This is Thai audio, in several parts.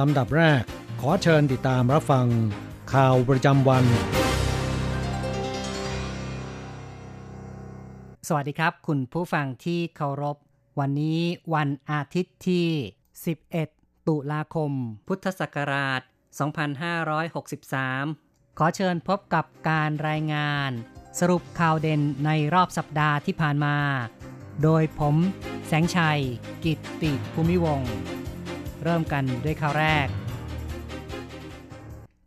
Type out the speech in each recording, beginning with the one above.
ลำดับแรก ขอเชิญติดตามรับฟัง ข่าวประจำวัน สวัสดีครับ คุณผู้ฟังที่เคารพ วันนี้วันอาทิตย์ที่ 11 ตุลาคม พุทธศักราช 2563 ขอเชิญพบกับการรายงาน สรุปข่าวเด่นในรอบสัปดาห์ที่ผ่านมา โดยผม แสงชัย กิตติภูมิวงศ์ เริ่มกันด้วยข่าวแรก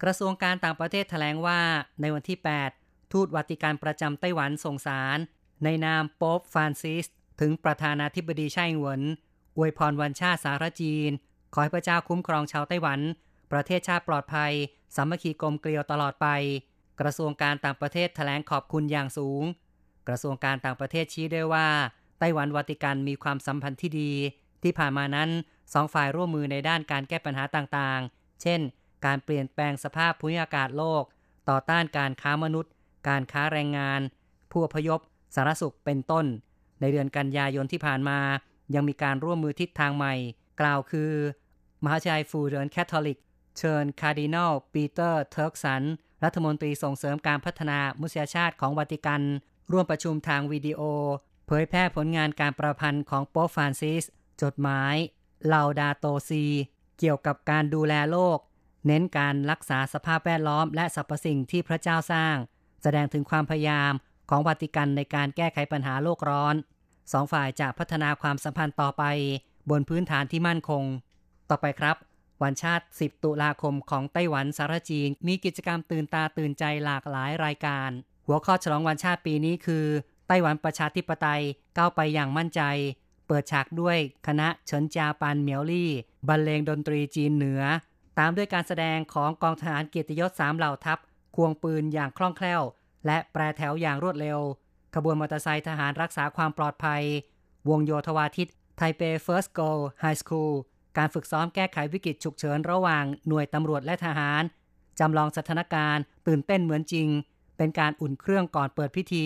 กระทรวงการต่างประเทศแถลงว่าในวันที่ 8 ทูตวัติกันประจำไต้หวันส่งสาร ในนามโป๊ปฟรานซิส ถึงประธานาธิบดีไช่เหวินอวยพรวันชาติสารจีน ขอให้พระเจ้าคุ้มครองชาวไต้หวัน ประเทศชาติปลอดภัย สามัคคีกลมเกลียวตลอดไป กระทรวงการต่างประเทศแถลงขอบคุณอย่างสูง กระทรวงการต่างประเทศชี้ด้วยว่า ไต้หวันวาติกันมีความสัมพันธ์ที่ดี ที่ผ่านมานั้น สองฝ่ายร่วมมือในด้านการแก้ปัญหาต่างๆ เช่น การเปลี่ยนแปลงสภาพภูมิอากาศโลก ต่อต้านการค้ามนุษย์ การค้าแรงงาน ผู้อพยพ สาธารณสุขเป็นต้น ในเดือนกันยายนที่ผ่านมา ยังมีการร่วมมือทิศทางใหม่ กล่าวคือ มหาวิทยาลัยฟูเรนคาทอลิก เชิญคาร์ดินัลปีเตอร์เทิร์กสัน รัฐมนตรีส่งเสริมการพัฒนามุสยชาติของวัติกัน ร่วมประชุมทางวิดีโอ เผยแพร่ผลงานการประพันธ์ของโป๊ฟรานซิส จดหมาย ลาดาโตซี เกี่ยวกับการดูแลโลก เน้นการรักษาสภาพแวดล้อมและสรรพสิ่งที่พระเจ้าสร้าง แสดงถึงความพยายามของวัติกันในการแก้ไขปัญหาโลกร้อนสองฝ่ายจะพัฒนาความสัมพันธ์ต่อไป บนพื้นฐานที่มั่นคง ต่อไปครับ วันชาติ 10 ตุลาคมของไต้หวันสารจีน มีกิจกรรมตื่นตาตื่นใจหลากหลายรายการ หัวข้อฉลองวันชาติปีนี้คือ ไต้หวันประชาธิปไตยก้าวไปอย่างมั่นใจ เปิดฉากด้วยคณะเฉินจาปานเหมียวลี่ บรรเลงดนตรีจีนเหนือ ตามด้วยการแสดงของกองทหารเกียรติยศสามเหล่าทัพ ควงปืนอย่างคล่องแคล่ว และแปรแถวอย่างรวดเร็ว ขบวนมอเตอร์ไซค์ทหารรักษาความปลอดภัย วงโยธวาทิตไทเป First Girls High School การฝึกซ้อมแก้ไขวิกฤตฉุกเฉินระหว่างหน่วยตำรวจและทหาร จำลองสถานการณ์ ตื่นเต้นเหมือนจริง เป็นการอุ่นเครื่องก่อนเปิดพิธี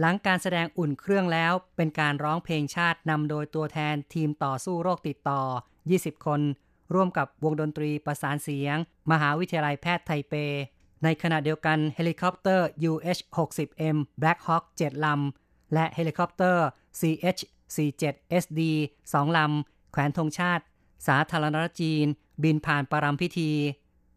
หลังการแสดงอุ่นเครื่องแล้วเป็นการร้องเพลงชาตินำโดยตัวแทนทีมต่อสู้โรคติดต่อ 20 คน ร่วมกับวงดนตรีประสานเสียง มหาวิทยาลัยแพทย์ไทเป ในขณะเดียวกันเฮลิคอปเตอร์ UH-60M Black Hawk 7 ลำ และเฮลิคอปเตอร์ CH-47SD 2 ลำ แขวนธงชาติ สาธารณรัฐจีน บินผ่านปรำพิธี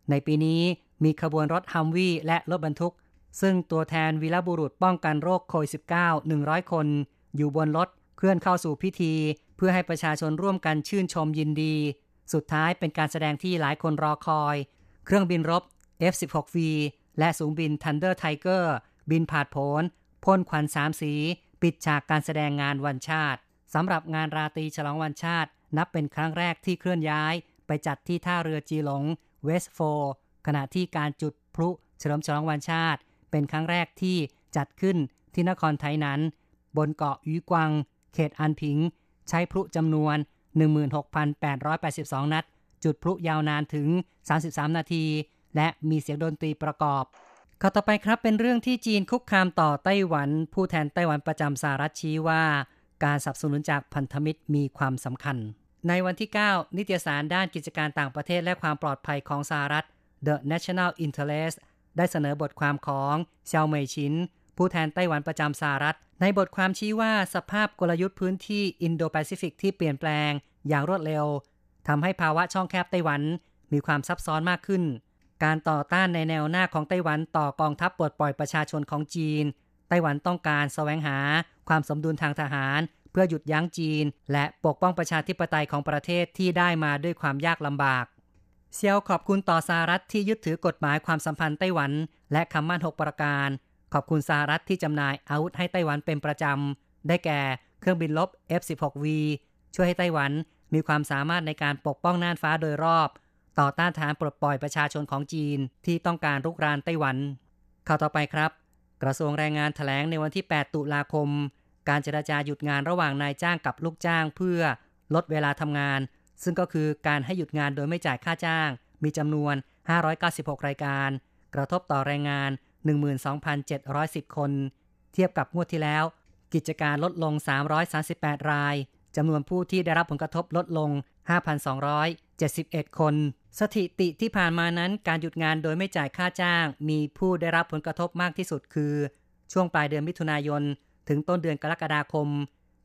ในปีนี้มีขบวนรถฮัมวี่และรถบรรทุก ซึ่งตัวแทนวีรบุรุษป้องกันโรคโควิด -19 100 คน อยู่บนรถเคลื่อนเข้าสู่พิธี เพื่อให้ประชาชนร่วมกันชื่นชมยินดี สุดท้ายเป็นการแสดงที่หลายคนรอคอย เครื่องบินรบ F-16V และสูงบิน Thunder Tiger บินผ่านโผนพ่นควันสามสี ปิดฉากการแสดงงานวันชาติสำหรับงานราตรีฉลองวันชาติ นับเป็นครั้งแรกที่เคลื่อนย้าย ไปจัดที่ท่าเรือจีหลงเวสโฟขณะที่การจุดพลุเฉลิมฉลองวันชาติ เป็นครั้งแรกที่จัดขึ้นที่นครไทยนั้น บนเกาะยุกวัง เขตอันพิง ใช้พลุจำนวน 16,882 นัด จุดพลุยาวนานถึง 33 นาที และมีเสียงดนตรีประกอบข่าวต่อไปครับเป็นเรื่องที่จีนคุกคามต่อไต้หวัน ผู้แทนไต้หวันประจำสหรัฐชี้ว่า การสนับสนุนจากพันธมิตรมีความสำคัญ ในวันที่ 9 นิตยสารด้านกิจการต่างประเทศและความปลอดภัยของสหรัฐ The National Interest ได้เสนอบทความของเซาเหมยชินผู้แทนไต้หวันประจำสหรัฐ ในบทความชี้ว่าสภาพกลยุทธ์พื้นที่อินโดแปซิฟิกที่เปลี่ยนแปลงอย่างรวดเร็วทำให้ภาวะช่องแคบไต้หวันมีความซับซ้อนมากขึ้น การต่อต้านในแนวหน้าของไต้หวันต่อกองทัพปลดปล่อยประชาชนของจีน ไต้หวันต้องการแสวงหาความสมดุลทางทหาร เพื่อหยุดยั้งจีน และปกป้องประชาธิปไตยของประเทศที่ได้มาด้วยความยากลำบาก เซียวขอบคุณต่อสหรัฐที่ยึดถือกฎหมายความสัมพันธ์ไต้หวัน และคำมั่น 6 ประการ ขอบคุณสหรัฐที่จำหน่ายอาวุธให้ไต้หวันเป็นประจำ ได้แก่เครื่องบินลบ F-16V ช่วยให้ไต้หวันมีความสามารถในการปกป้องน่านฟ้าโดยรอบ ต่อต้านทานปลดปล่อยประชาชนของจีนที่ต้องการรุกรานไต้หวันข่าวต่อไปครับ กระทรวงแรงงานถแถลงในวันที่ 8 ตุลาคม การเจรจาหยุดงานระหว่างนายจ้างกับลูกจ้างเพื่อลดเวลาทำงาน ซึ่งก็คือการให้หยุดงานโดยไม่จ่ายค่าจ้าง มีจำนวน 596 รายการ กระทบต่อแรงงาน 12,710 คน เทียบกับงวดที่แล้ว กิจการลดลง 338 รายจำนวนผู้ที่ได้รับผลกระทบลดลง 5,271 คน สถิติที่ผ่านมานั้น การหยุดงานโดยไม่จ่ายค่าจ้าง มีผู้ได้รับผลกระทบมากที่สุดคือ ช่วงปลายเดือนมิถุนายน ถึงต้นเดือนกรกฎาคม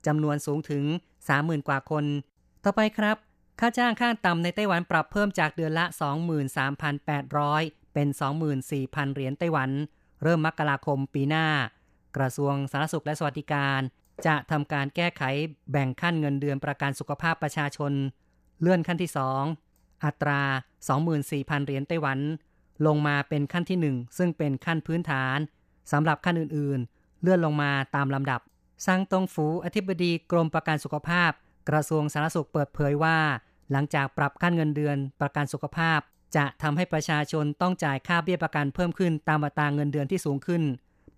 จำนวนสูงถึง 30,000 กว่าคน ต่อไปครับ ค่าจ้างขั้นต่ำในไต้หวันปรับเพิ่มจากเดือนละ 23,800 เป็น 24,000 เหรียญไต้หวัน เริ่มมกราคมปีหน้า กระทรวงสาธารณสุขและสวัสดิการ จะทำการแก้ไขแบ่งขั้นเงินเดือนประกันสุขภาพประชาชน เลื่อนขั้นที่ 2 อัตรา 24,000 เหรียญไต้หวัน ลงมาเป็นขั้นที่ 1 ซึ่งเป็นขั้นพื้นฐานสำหรับขั้นอื่นๆ เลื่อนลงมาตามลำดับซังตงฟูอธิบดีกรมประกันสุขภาพ กระทรวงสาธารณสุขเปิดเผยว่า หลังจากปรับขั้นเงินเดือนประกันสุขภาพ จะทำให้ประชาชนต้องจ่ายค่าเบี้ยประกันเพิ่มขึ้นตามอัตราเงินเดือนที่สูงขึ้น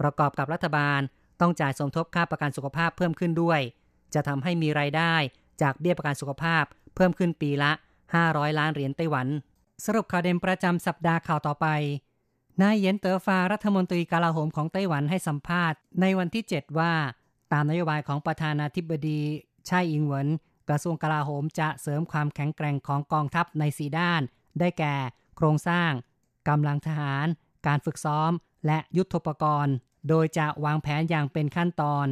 ประกอบกับรัฐบาลต้องจ่ายสมทบค่าประกันสุขภาพเพิ่มขึ้นด้วย จะทำให้มีรายได้จากเบี้ยประกันสุขภาพ เพิ่มขึ้นปีละ 500 ล้านเหรียญไต้หวัน สรุปข่าวเด่นประจำสัปดาห์ข่าวต่อไปนายเย็นเตอร์ฟารัฐมนตรีกาลาโหมของไต้หวันให้สัมภาษณ์ในวันที่ 7 ว่า ตามนโยบายของประธานาธิบดีชาอิงเหวิน กระทรวงกลาโหมจะเสริมความแข็งแกร่งของกองทัพในสีด้าน ได้แก่ โครงสร้างกำลังทหาร การฝึกซ้อม และยุทธปกรณ์ โดยจะวางแผนอย่างเป็นขั้นตอน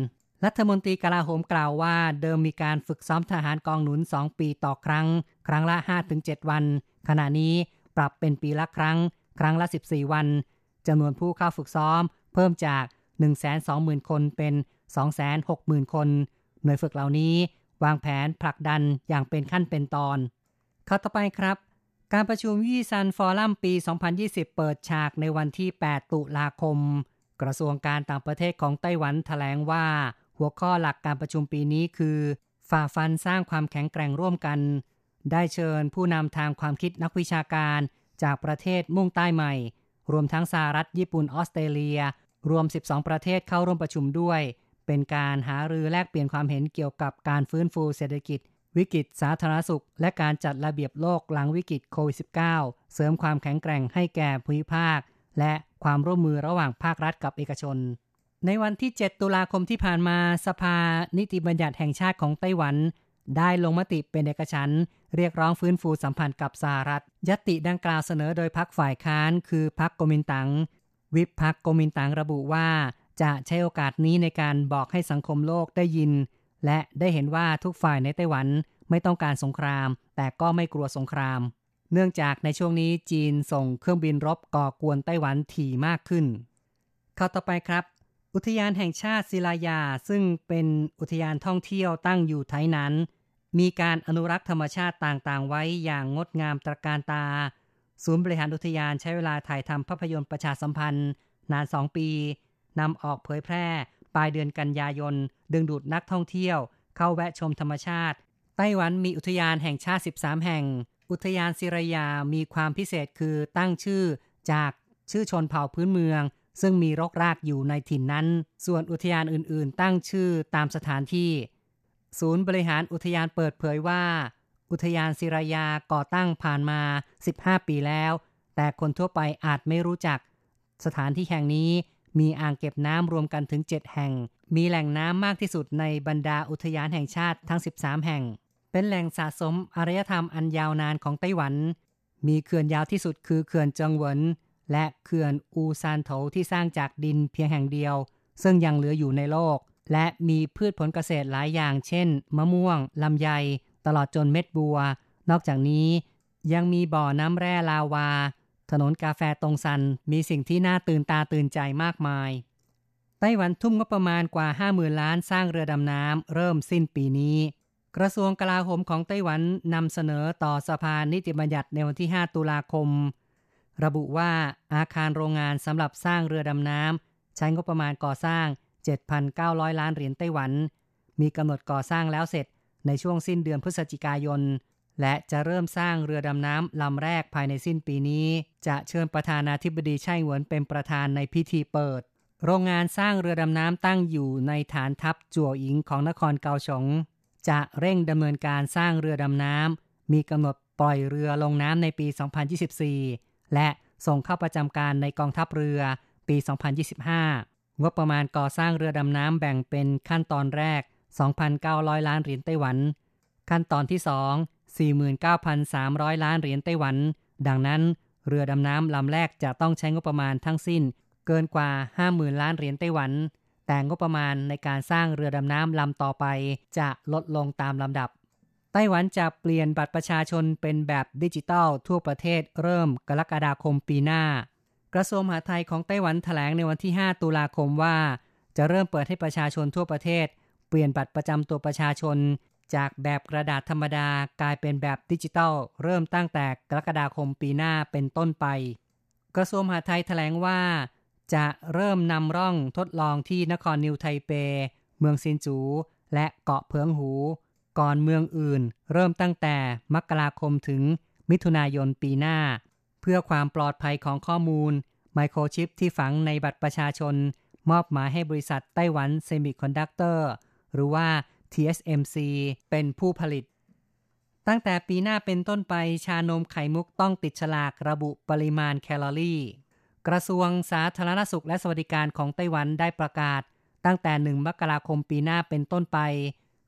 รัฐมนตรีกลาโหมกล่าวว่า เดิมมีการฝึกซ้อมทหารกองหนุน 2 ปีต่อครั้ง ครั้งละ 5-7 วัน ขณะนี้ปรับเป็นปีละครั้ง ครั้งละ 14 วันจำนวนผู้เข้าฝึกซ้อม เพิ่มจาก 120,000 คนเป็น 260,000 คน หน่วยฝึกเหล่านี้ วางแผนผลักดันอย่างเป็นขั้นเป็นตอนข้าต่อไปครับ การประชุมยี่ซันฟอรัมปี 2020 เปิดฉากในวันที่ 8 ตุลาคม กระทรวงการต่างประเทศของไต้หวันถแถลงว่า หัวข้อหลักการประชุมปีนี้คือ ฝ่าฟันสร้างความแข็งแกร่งร่วมกัน ได้เชิญผู้นำทางความคิดนักวิชาการ จากประเทศมุ่งใต้ใหม่ รวมทั้งสหรัฐญี่ปุ่นออสเตรเลีย รวม 12 ประเทศเข้าร่วมประชุมด้วย เป็นการหารือแลกเปลี่ยนความเห็นเกี่ยวกับการฟื้นฟูเศรษฐกิจ วิกฤตสาธารณสุข และการจัดระเบียบโลกหลังวิกฤตโควิด -19 เสริมความแข็งแกร่งให้แก่ภูมิภาค และความร่วมมือระหว่างภาครัฐกับเอกชน ในวันที่ 7 ตุลาคมที่ผ่านมาสภานิติบัญญัติแห่งชาติของไต้หวัน ได้ลงมติเป็นเอกฉันเรียกร้องฟื้นฟูสัมพันธ์กับสหรัฐ ยติดังกล่าวเสนอโดยพักฝ่ายค้าน คือพักโกมินตังวิปพักโกมินตังระบุว่า จะใช้โอกาสนี้ในการบอกให้สังคมโลกได้ยิน และได้เห็นว่าทุกฝ่ายในไต้หวันไม่ต้องการสงคราม แต่ก็ไม่กลัวสงคราม เนื่องจากในช่วงนี้จีนส่งเครื่องบินรบก่อกวนไต้หวันถี่มากขึ้นข่าวต่อไปครับ อุทยานแห่งชาติศิลายา ซึ่งเป็นอุทยานท่องเที่ยวตั้งอยู่ไทยนั้น มีการอนุรักษ์ธรรมชาติต่างๆ ไว้อย่างงดงามตระการตา ศูนย์บริหารอุทยานใช้เวลาถ่ายทำภาพยนตร์ประชาสัมพันธ์ นานสองปี นำออกเผยแพร่ ปลายเดือนกันยายน ดึงดูดนักท่องเที่ยว เข้าแวะชมธรรมชาติ ไต้หวันมีอุทยานแห่งชาติ 13 แห่ง อุทยานศิรยามีความพิเศษคือตั้งชื่อจากชื่อชนเผ่าพื้นเมือง ซึ่งมีรกรากอยู่ในถิ่นนั้น ส่วนอุทยานอื่น ๆ ตั้งชื่อตามสถานที่ ศูนย์บริหารอุทยานเปิดเผยว่า อุทยานศิรยาก่อตั้งผ่านมา 15 ปีแล้ว แต่คนทั่วไปอาจไม่รู้จัก สถานที่แห่งนี้ มีอ่างเก็บน้ำรวมกันถึง 7 แห่ง มีแหล่งน้ำมากที่สุดในบรรดาอุทยานแห่งชาติทั้ง 13 แห่ง เป็นแหล่งสะสมอารยธรรมอันยาวนานของไต้หวัน มีเขื่อนยาวที่สุดคือเขื่อนเจิงหวนและเขื่อนอูซานโถที่สร้างจากดินเพียงแห่งเดียว ซึ่งยังเหลืออยู่ในโลก และมีพืชผลเกษตรหลายอย่าง เช่น มะม่วง ลำไย ตลอดจนเม็ดบัว นอกจากนี้ยังมีบ่อน้ำแร่ลาวา ถนนกาแฟตรงซันมีสิ่งที่น่าตื่นตาตื่นใจมากมาย ไต้หวันทุ่มงบประมาณกว่า 50,000 ล้านสร้างเรือดำน้ำเริ่มสิ้นปีนี้ กระทรวงกลาโหมของไต้หวันนำเสนอต่อสภานิติบัญญัติในวันที่ 5 ตุลาคม ระบุว่าอาคารโรงงานสำหรับสร้างเรือดำน้ำใช้งบประมาณก่อสร้าง 7,900 ล้านเหรียญไต้หวัน มีกำหนดก่อสร้างแล้วเสร็จในช่วงสิ้นเดือนพฤศจิกายน และจะเริ่มสร้างเรือดำน้ำลำแรกภายในสิ้นปีนี้ จะเชิญประธานาธิบดีไช่หวนเป็นประธานในพิธีเปิด โรงงานสร้างเรือดำน้ำตั้งอยู่ในฐานทัพจั่วหญิงของนครเกาสงจะเร่งดำเนินการสร้างเรือดำน้ำมีกำหนดปล่อยเรือลงน้ำในปี 2024 และส่งเข้าประจำการในกองทัพเรือปี 2025 งบประมาณก่อสร้างเรือดำน้ำแบ่งเป็นขั้นตอนแรก 2,900 ล้านเหรียญไต้หวัน ขั้นตอนที่ 2 49,300 ล้านเหรียญไต้หวัน ดังนั้นเรือดำน้ำลำแรกจะต้องใช้งบประมาณทั้งสิ้น เกินกว่า 50,000 ล้านเหรียญไต้หวัน แต่งบประมาณในการสร้างเรือดำน้ำลำต่อไปจะลดลงตามลำดับ ไต้หวันจะเปลี่ยนบัตรประชาชนเป็นแบบดิจิตอลทั่วประเทศเริ่มกรกฎาคมปีหน้า กระทรวงมหาดไทยของไต้หวันแถลงในวันที่ 5 ตุลาคมว่า จะเริ่มเปิดให้ประชาชนทั่วประเทศ เปลี่ยนบัตรประจำตัวประชาชน จากแบบกระดาษธรรมดากลายเป็นแบบดิจิตอลเริ่มตั้งแต่กรกฎาคมปีหน้าเป็นต้นไป กระทรวงมหาดไทยแถลงว่า จะเริ่มนำร่องทดลองที่นครนิวไทเป เมืองซินจู และเกาะเพิงหู ก่อนเมืองอื่น เริ่มตั้งแต่มกราคมถึงมิถุนายนปีหน้า เพื่อความปลอดภัยของข้อมูล ไมโครชิปที่ฝังในบัตรประชาชน มอบหมายให้บริษัทไต้หวันเซมิคอนดักเตอร์หรือว่า TSMC เป็นผู้ผลิต ตั้งแต่ปีหน้าเป็นต้นไปชานมไข่มุกต้องติดฉลากระบุปริมาณแคลอรี่ กระทรวงสาธารณสุขและสวัสดิการของไต้หวันได้ประกาศ ตั้งแต่หนึ่งมกราคมปีหน้าเป็นต้นไป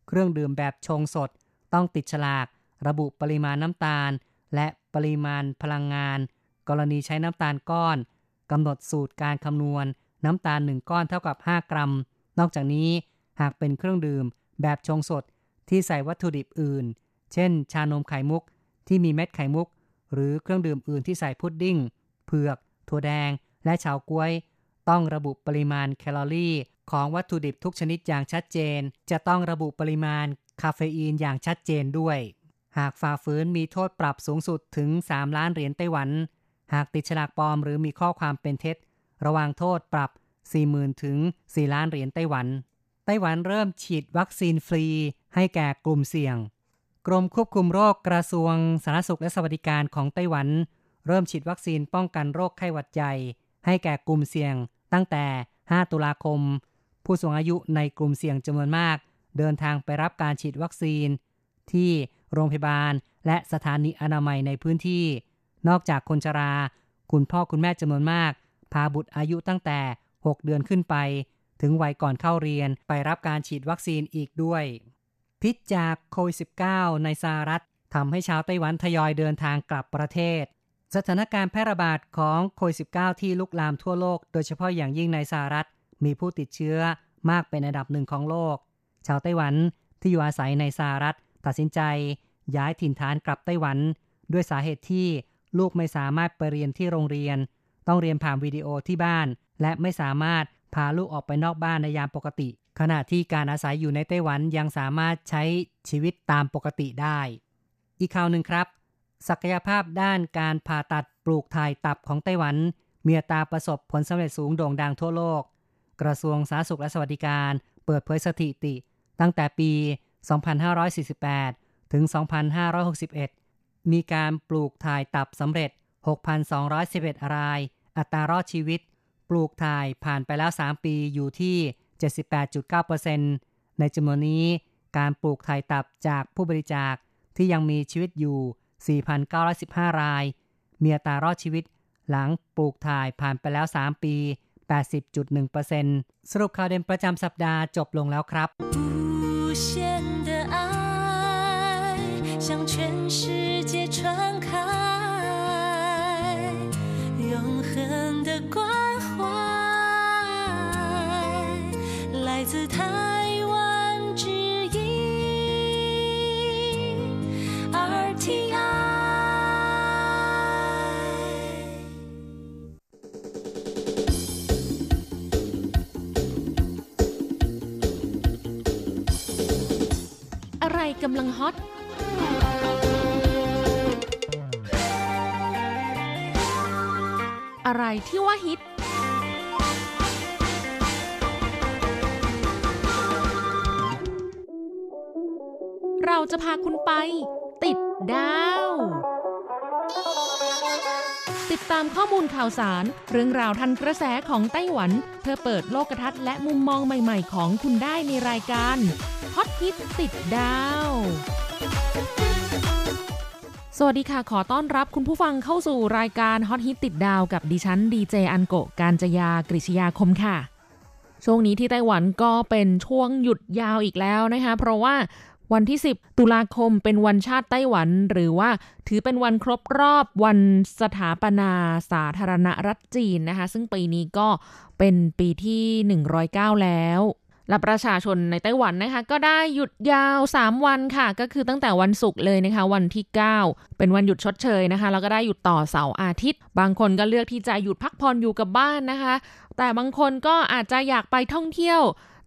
เครื่องดื่มแบบชงสด ต้องติดฉลาก ระบุปริมาณน้ำตาล และปริมาณพลังงาน กรณีใช้น้ำตาลก้อนกำหนดสูตรการคำนวณ น้ำตาลหนึ่งก้อนเท่ากับ 5 กรัม นอกจากนี้หากเป็นเครื่องดื่ม แบบชงสดที่ใส่วัตถุดิบอื่น เช่น ชานมไข่มุกที่มีเม็ดไข่มุก หรือเครื่องดื่มอื่นที่ใส่พุดดิ้ง เผือก ถั่วแดง และเฉาก๊วย ต้องระบุปริมาณแคลอรี่ของวัตถุดิบทุกชนิดอย่างชัดเจน จะต้องระบุปริมาณคาเฟอีนอย่างชัดเจนด้วย หากฝ่าฝืนมีโทษปรับสูงสุดถึง 3 ล้านเหรียญไต้หวัน หากติดฉลากปลอมหรือมีข้อความเป็นเท็จ ระวางโทษปรับ 40,000 ถึง 4 ล้านเหรียญไต้หวัน ไต้หวันเริ่มฉีดวัคซีนฟรีให้แก่กลุ่มเสี่ยง กรมควบคุมโรคกระทรวงสาธารณสุขและสวัสดิการของไต้หวัน เริ่มฉีดวัคซีนป้องกันโรคไข้หวัดใหญ่ให้แก่กลุ่มเสี่ยง ตั้งแต่ 5 ตุลาคม ผู้สูงอายุในกลุ่มเสี่ยงจำนวนมาก เดินทางไปรับการฉีดวัคซีน ที่โรงพยาบาลและสถานีอนามัยในพื้นที่ นอกจากคนชรา คุณพ่อคุณแม่จำนวนมาก พาบุตรอายุตั้งแต่ 6 เดือนขึ้นไป ถึงวัยก่อนเข้าเรียนไปรับการฉีดวัคซีนอีกด้วย พิษจากโควิด -19 ในสหรัฐทำให้ชาวไต้หวันทยอยเดินทางกลับประเทศ สถานการณ์แพร่ระบาดของโควิด -19 ที่ลุกลามทั่วโลก โดยเฉพาะอย่างยิ่งในสหรัฐ มีผู้ติดเชื้อมากเป็นอันดับหนึ่งของโลก ชาวไต้หวันที่อยู่อาศัยในสหรัฐ ตัดสินใจ ย้ายถิ่นฐานกลับไต้หวัน ด้วยสาเหตุที่ลูกไม่สามารถไปเรียนที่โรงเรียน ต้องเรียนผ่านวิดีโอที่บ้าน และไม่สามารถ พาลูกออกไปนอกบ้านในยามปกติ ขณะที่การอาศัยอยู่ในไต้หวันยังสามารถใช้ชีวิตตามปกติได้ อีกข่าวหนึ่งครับ ศักยภาพด้านการผ่าตัดปลูกถ่ายตับของไต้หวัน เมีอัตาประสบผลสำเร็จสูงโด่งดังทั่วโลก กระทรวงสาธารณสุขและสวัสดิการ เปิดเผยสถิติ ตั้งแต่ปี 2548 ถึง 2561 มีการปลูกถ่ายตับสำเร็จ 6,211 ราย อัตรารอดชีวิต ปลูกถ่ายผ่านไปแล้ว 3 ปีอยู่ที่ 78.9%ในจำนวนนี้การปลูกถ่ายตับจากผู้บริจาคที่ยังมีชีวิตอยู่ 4,915 ราย มีอัตรารอดชีวิต หลังปลูกถ่ายผ่านไปแล้ว 3 ปี 80.1%สรุปข่าวเด่นประจำสัปดาห์จบลงแล้วครับ 无限的爱向全世界传开， ำลังฮอตอะไรที่ว่าฮิต เราจะพาคุณไป ติดดาว ติดตามข้อมูลข่าวสาร เรื่องราวทันกระแสของไต้หวัน เพื่อเปิดโลกทัศน์และมุมมองใหม่ ๆ ของคุณได้ในรายการ ฮอตฮิตติดดาว สวัสดีค่ะ ขอต้อนรับคุณผู้ฟังเข้าสู่รายการฮอตฮิตติดดาวกับดิฉันดีเจอันโกะการจยากริชยาคมค่ะ ช่วงนี้ที่ไต้หวันก็เป็นช่วงหยุดยาวอีกแล้วนะคะ เพราะว่าวันที่ 10 ตุลาคมเป็นวันชาติไต้หวัน หรือว่าถือเป็นวันครบรอบวันสถาปนาสาธารณรัฐจีนนะคะ ซึ่งปีนี้ก็เป็นปีที่ 109 แล้ว และประชาชนในไต้หวันนะคะ ก็ได้หยุดยาว 3 วันค่ะ ก็คือตั้งแต่วันศุกร์เลยนะคะ วันที่ 9 เป็นวันหยุดชดเชยนะคะ แล้วก็ได้หยุดต่อเสาร์อาทิตย์ บางคนก็เลือกที่จะหยุดพักผ่อนอยู่กับบ้านนะคะ แต่บางคนก็อาจจะอยากไปท่องเที่ยว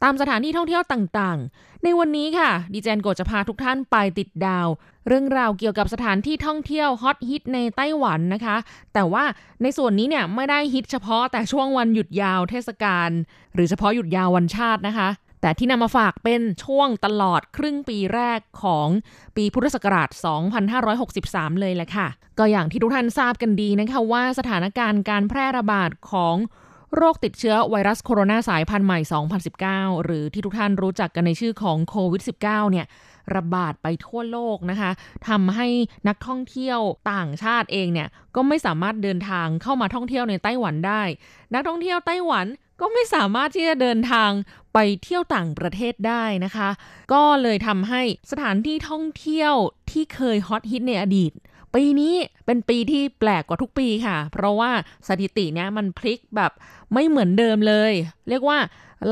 ตามสถานที่ท่องเที่ยวต่างๆ ในวันนี้ค่ะดิเจนโกจะพาทุกท่านไปติดดาว เรื่องราวเกี่ยวกับสถานที่ท่องเที่ยวฮอตฮิตในไต้หวันนะคะ แต่ว่าในส่วนนี้เนี่ยไม่ได้ฮิตเฉพาะแต่ช่วงวันหยุดยาวเทศกาลหรือเฉพาะหยุดยาววันชาตินะคะ แต่ที่นำมาฝากเป็นช่วงตลอดครึ่งปีแรกของปีพุทธศักราช 2563 เลยแหละค่ะ ก็อย่างที่ทุกท่านทราบกันดีนะคะว่าสถานการณ์การแพร่ระบาดของ โรคติดเชื้อไวรัสโคโรนาสายพันธุ์ใหม่ 2019 หรือที่ทุกท่านรู้จักกันในชื่อของโควิด -19 เนี่ยระบาดไปทั่วโลกนะคะทำให้นักท่องเที่ยวต่างชาติเองเนี่ยก็ไม่สามารถเดินทางเข้ามาท่องเที่ยวในไต้หวันได้ นักท่องเที่ยวไต้หวันก็ไม่สามารถที่จะเดินทางไปเที่ยวต่างประเทศได้นะคะ ก็เลยทำให้สถานที่ท่องเที่ยวที่เคยฮอตฮิตในอดีต ปีนี้เป็นปีที่แปลกกว่าทุกปีค่ะ เพราะว่าสถิติเนี้ยมันพลิกแบบไม่เหมือนเดิมเลย เรียกว่า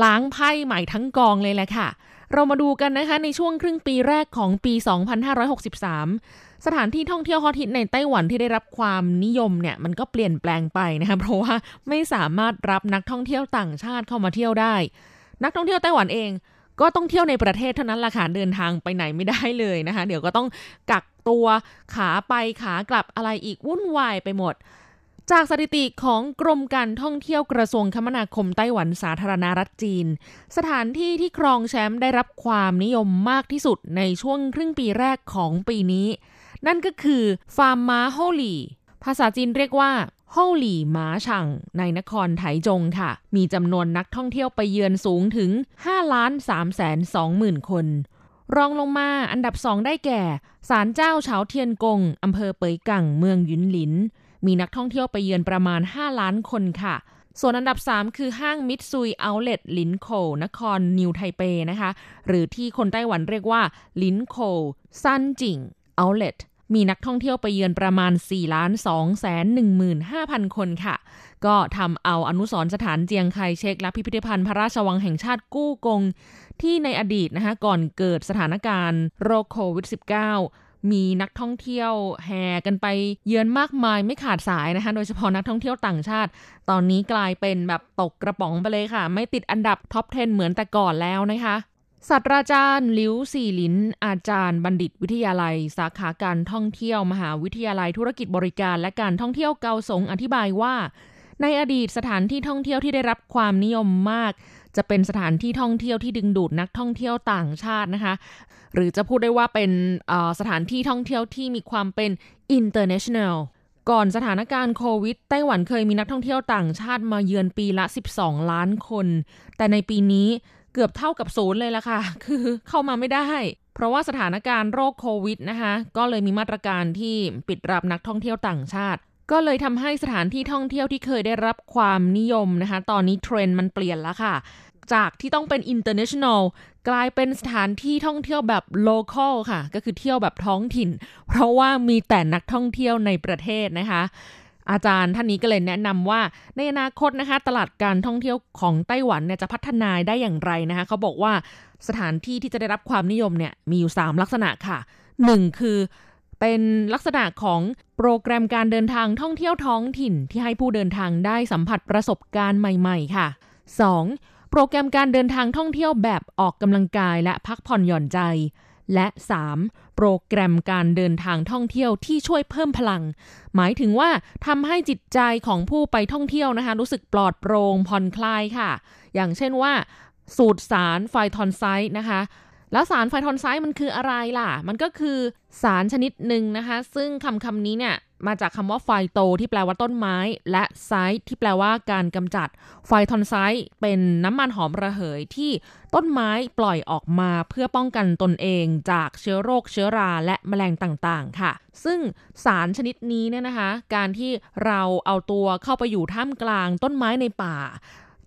ล้างไพ่ใหม่ทั้งกองเลยแหละค่ะ เรามาดูกันนะคะในช่วงครึ่งปีแรกของปี 2563 สถานที่ท่องเที่ยวฮอตฮิตในไต้หวันที่ได้รับความนิยมเนี่ยมันก็เปลี่ยนแปลงไปนะคะเพราะว่าไม่สามารถรับนักท่องเที่ยวต่างชาติเข้ามาเที่ยวได้ นักท่องเที่ยวไต้หวันเองก็ต้องเที่ยวในประเทศเท่านั้นละค่ะเดินทางไปไหนไม่ได้เลยนะคะ เดี๋ยวก็ต้องกัก ตัวขาไปขากลับอะไรอีกวุ่นวายไปหมด จากสถิติของกรมการท่องเที่ยวกระทรวงคมนาคมไต้หวันสาธารณรัฐจีน สถานที่ที่ครองแชมป์ได้รับความนิยมมากที่สุดในช่วงครึ่งปีแรกของปีนี้ นั่นก็คือฟาร์มม้าโฮลี่ภาษาจีนเรียกว่าโฮลี่ม้าช่างในนครไถจงค่ะ มีจำนวนนักท่องเที่ยวไปเยือนสูงถึง 5 ล้าน3แสน2หมื่นคน รองลงมาอันดับสองได้แก่ศาลเจ้าเฉาเทียนกงอำเภอเปยกังเมืองยุนหลิน มีนักท่องเที่ยวไปเยือนประมาณ 5 ล้านคนค่ะ ส่วนอันดับ 3 คือห้างมิตซุย Outlet ลินโคนครนิวไทเปนะคะ หรือที่คนไต้หวันเรียกว่าลินโคซันจิง Outlet มีนักท่องเที่ยวไปเยือนประมาณ 4 ล้าน2แสน15,000คนค่ะ ก็ทำเอาอนุสรณ์สถานเจียงไคเชกและพิพิธภัณฑ์พระราชวังแห่งชาติกู้กง ที่ในอดีตนะคะก่อนเกิดสถานการณ์โรคโควิด -19 มีนักท่องเที่ยวแห่กันไปเยือนมากมายไม่ขาดสายนะคะ โดยเฉพาะนักท่องเที่ยวต่างชาติ ตอนนี้กลายเป็นแบบตกกระป๋องไปเลยค่ะ ไม่ติดอันดับท็อป 10 เหมือนแต่ก่อนแล้วนะคะ ศาสตราจารย์ลิวสี่ลิน อาจารย์บัณฑิตวิทยาลัย สาขาการท่องเที่ยวมหาวิทยาลัยธุรกิจบริการและการท่องเที่ยวเกาสงอธิบายว่า ในอดีตสถานที่ท่องเที่ยวที่ได้รับความนิยมมาก จะเป็นสถานที่ท่องเที่ยวที่ดึงดูดนักท่องเที่ยวต่างชาตินะคะ หรือจะพูดได้ว่าเป็นสถานที่ท่องเที่ยวที่มีความเป็น international ก่อนสถานการณ์โควิดไต้หวันเคยมีนักท่องเที่ยวต่างชาติมาเยือนปีละ 12 ล้านคน แต่ในปีนี้ เกือบเท่ากับศูนย์เลยละค่ะ คือเข้ามาไม่ได้ เพราะว่าสถานการณ์โรคโควิดนะคะ ก็เลยมีมาตรการที่ปิดรับนักท่องเที่ยวต่างชาติ ก็เลยทำให้สถานที่ท่องเที่ยวที่เคยได้รับความนิยมนะคะ ตอนนี้เทรนด์มันเปลี่ยนแล้วค่ะ จากที่ต้องเป็น international กลายเป็นสถานที่ท่องเที่ยวแบบ local ค่ะ ก็คือเที่ยวแบบท้องถิ่น เพราะว่ามีแต่นักท่องเที่ยวในประเทศนะคะ อาจารย์ท่านนี้ก็เลยแนะนำว่าในอนาคตนะคะ ตลาดการท่องเที่ยวของไต้หวันเนี่ยจะพัฒนาได้อย่างไรนะคะเขาบอกว่าสถานที่ที่จะได้รับความนิยมเนี่ยมีอยู่ 3 ลักษณะค่ะ 1 คือเป็นลักษณะของโปรแกรมการเดินทางท่องเที่ยวท้องถิ่นที่ให้ผู้เดินทางได้สัมผัสประสบการณ์ใหม่ๆ ค่ะ 2. โปรแกรมการเดินทางท่องเที่ยวแบบออกกำลังกายและพักผ่อนหย่อนใจ และ 3. โปรแกรมการเดินทางท่องเที่ยวที่ช่วยเพิ่มพลัง หมายถึงว่าทำให้จิตใจของผู้ไปท่องเที่ยวนะคะ รู้สึกปลอดโปร่งผ่อนคลายค่ะ อย่างเช่นว่า สูตรสารไฟทอนไซต์นะคะ แล้วสารไฟทอนไซต์มันคืออะไรล่ะ มันก็คือสารชนิดหนึ่งนะคะ ซึ่งคำคำนี้เนี่ย มาจากคำว่าไฟโตที่แปลว่าต้นไม้ และไซต์ที่แปลว่าการกำจัด ไฟทอนไซต์เป็นน้ำมันหอมระเหยที่ต้นไม้ปล่อยออกมาเพื่อป้องกันตนเองจากเชื้อโรคเชื้อราและแมลงต่างๆ ค่ะ ซึ่งสารชนิดนี้เนี่ยนะคะ การที่เราเอาตัวเข้าไปอยู่ท่ามกลางต้นไม้ในป่า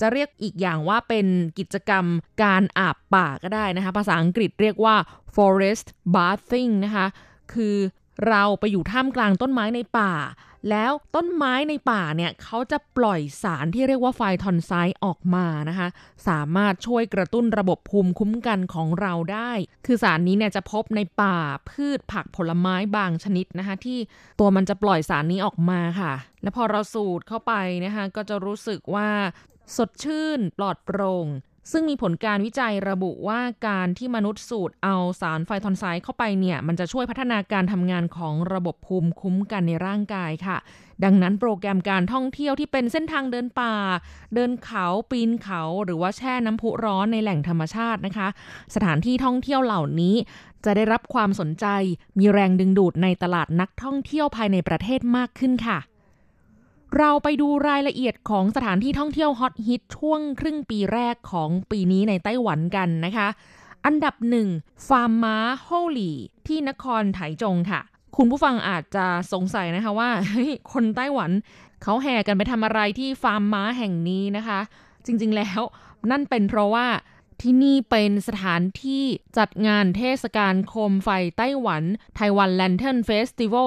จะเรียกอีกอย่างว่าเป็นกิจกรรมการอาบป่าก็ได้นะคะ ภาษาอังกฤษเรียกว่า forest bathing นะคะ คือ เราไปอยู่ท่ามกลางต้นไม้ในป่า แล้วต้นไม้ในป่าเนี่ยเขาจะปล่อยสารที่เรียกว่าไฟทอนไซต์ออกมานะคะ สามารถช่วยกระตุ้นระบบภูมิคุ้มกันของเราได้ คือสารนี้เนี่ยจะพบในป่าพืชผักผลไม้บางชนิดนะคะ ที่ตัวมันจะปล่อยสารนี้ออกมาค่ะ และพอเราสูดเข้าไปนะคะ ก็จะรู้สึกว่าสดชื่นปลอดโปร่ง ซึ่งมีผลการวิจัยระบุว่าการที่มนุษย์สูดเอาสารไฟทอนไซด์เข้าไปเนี่ย มันจะช่วยพัฒนาการทำงานของระบบภูมิคุ้มกันในร่างกายค่ะ ดังนั้นโปรแกรมการท่องเที่ยวที่เป็นเส้นทางเดินป่า เดินเขาปีนเขา หรือว่าแช่น้ำพุร้อนในแหล่งธรรมชาตินะคะ สถานที่ท่องเที่ยวเหล่านี้จะได้รับความสนใจ มีแรงดึงดูดในตลาดนักท่องเที่ยวภายในประเทศมากขึ้นค่ะ เราไปดูรายละเอียดของสถานที่ท่องเที่ยวฮอตฮิตช่วงครึ่งปีแรกของปีนี้ในไต้หวันกันนะคะ อันดับหนึ่งฟาร์มม้าโฮ่วหลี่ ที่นครไถจงค่ะ คุณผู้ฟังอาจจะสงสัยนะคะว่าคนไต้หวันเขาแห่กันไปทำอะไรที่ฟาร์มม้าแห่งนี้นะคะ จริงๆแล้วนั่นเป็นเพราะว่า ที่นี่เป็นสถานที่จัดงานเทศกาลโคมไฟไต้หวัน Taiwan Lantern Festival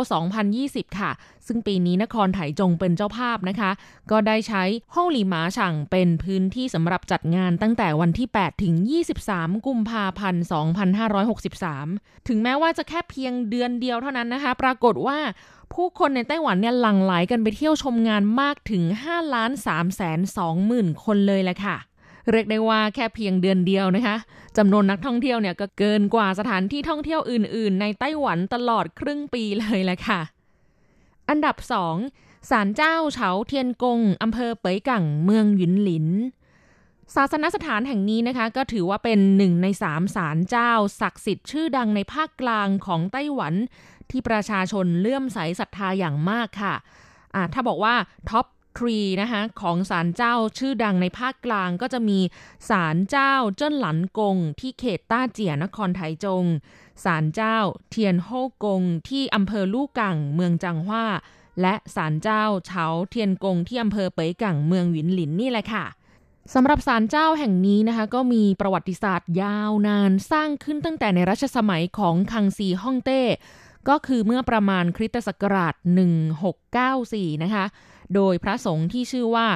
2020 ค่ะ ซึ่งปีนี้นครไถจงเป็นเจ้าภาพนะคะ ก็ได้ใช้โฮ่วหลี่หมาฉ่างเป็นพื้นที่สำหรับจัดงานตั้งแต่วันที่ 8 ถึง 23 กุมภาพันธ์ 2563 ถึงแม้ว่าจะแค่เพียงเดือนเดียวเท่านั้นนะคะ ปรากฏว่าผู้คนในไต้หวันเนี่ยหลั่งไหลกันไปเที่ยวชมงานมากถึง5ล้าน3แสน2หมื่นคนเลยแหละค่ะ เรียกได้ว่าแค่เพียงเดือนเดียวนะคะจำนวนนักท่องเที่ยวเนี่ยก็เกินกว่าสถานที่ท่องเที่ยวอื่น ๆ ในไต้หวันตลอดครึ่งปีเลยแหละค่ะ อันดับ 2ศาลเจ้าเฉาเทียนกงอำเภอเป๋ยกั่งเมืองหยุนหลิน ศาสนสถานแห่งนี้นะคะ ก็ถือว่าเป็นหนึ่งในสามศาลเจ้า ศักดิ์สิทธิ์ชื่อดังในภาคกลางของไต้หวัน ที่ประชาชนเลื่อมใสศรัทธาอย่างมากค่ะอ่าถ้าบอกว่าท็อป ทรีนะคะของศาลเจ้าชื่อดังในภาคกลางก็จะมีศาลเจ้าเจิ้นหลันกง ที่เขตต้าเจียนครไถจงศาลเจ้าเทียนโฮกง ที่อำเภอลู่กังเมืองจังหว้า และศาลเจ้าเฉาเทียนกง ที่อำเภอเป๋ยกังเมืองหวินหลินนี่แหละค่ะสำหรับศาลเจ้าแห่งนี้นะคะ ก็มีประวัติศาสตร์ยาวนานสร้างขึ้นตั้งแต่ในรัชสมัยของคังซีฮ่องเต้ก็คือเมื่อประมาณคริสตศักราช 1694 นะคะ โดยพระสงฆ์ที่ชื่อว่า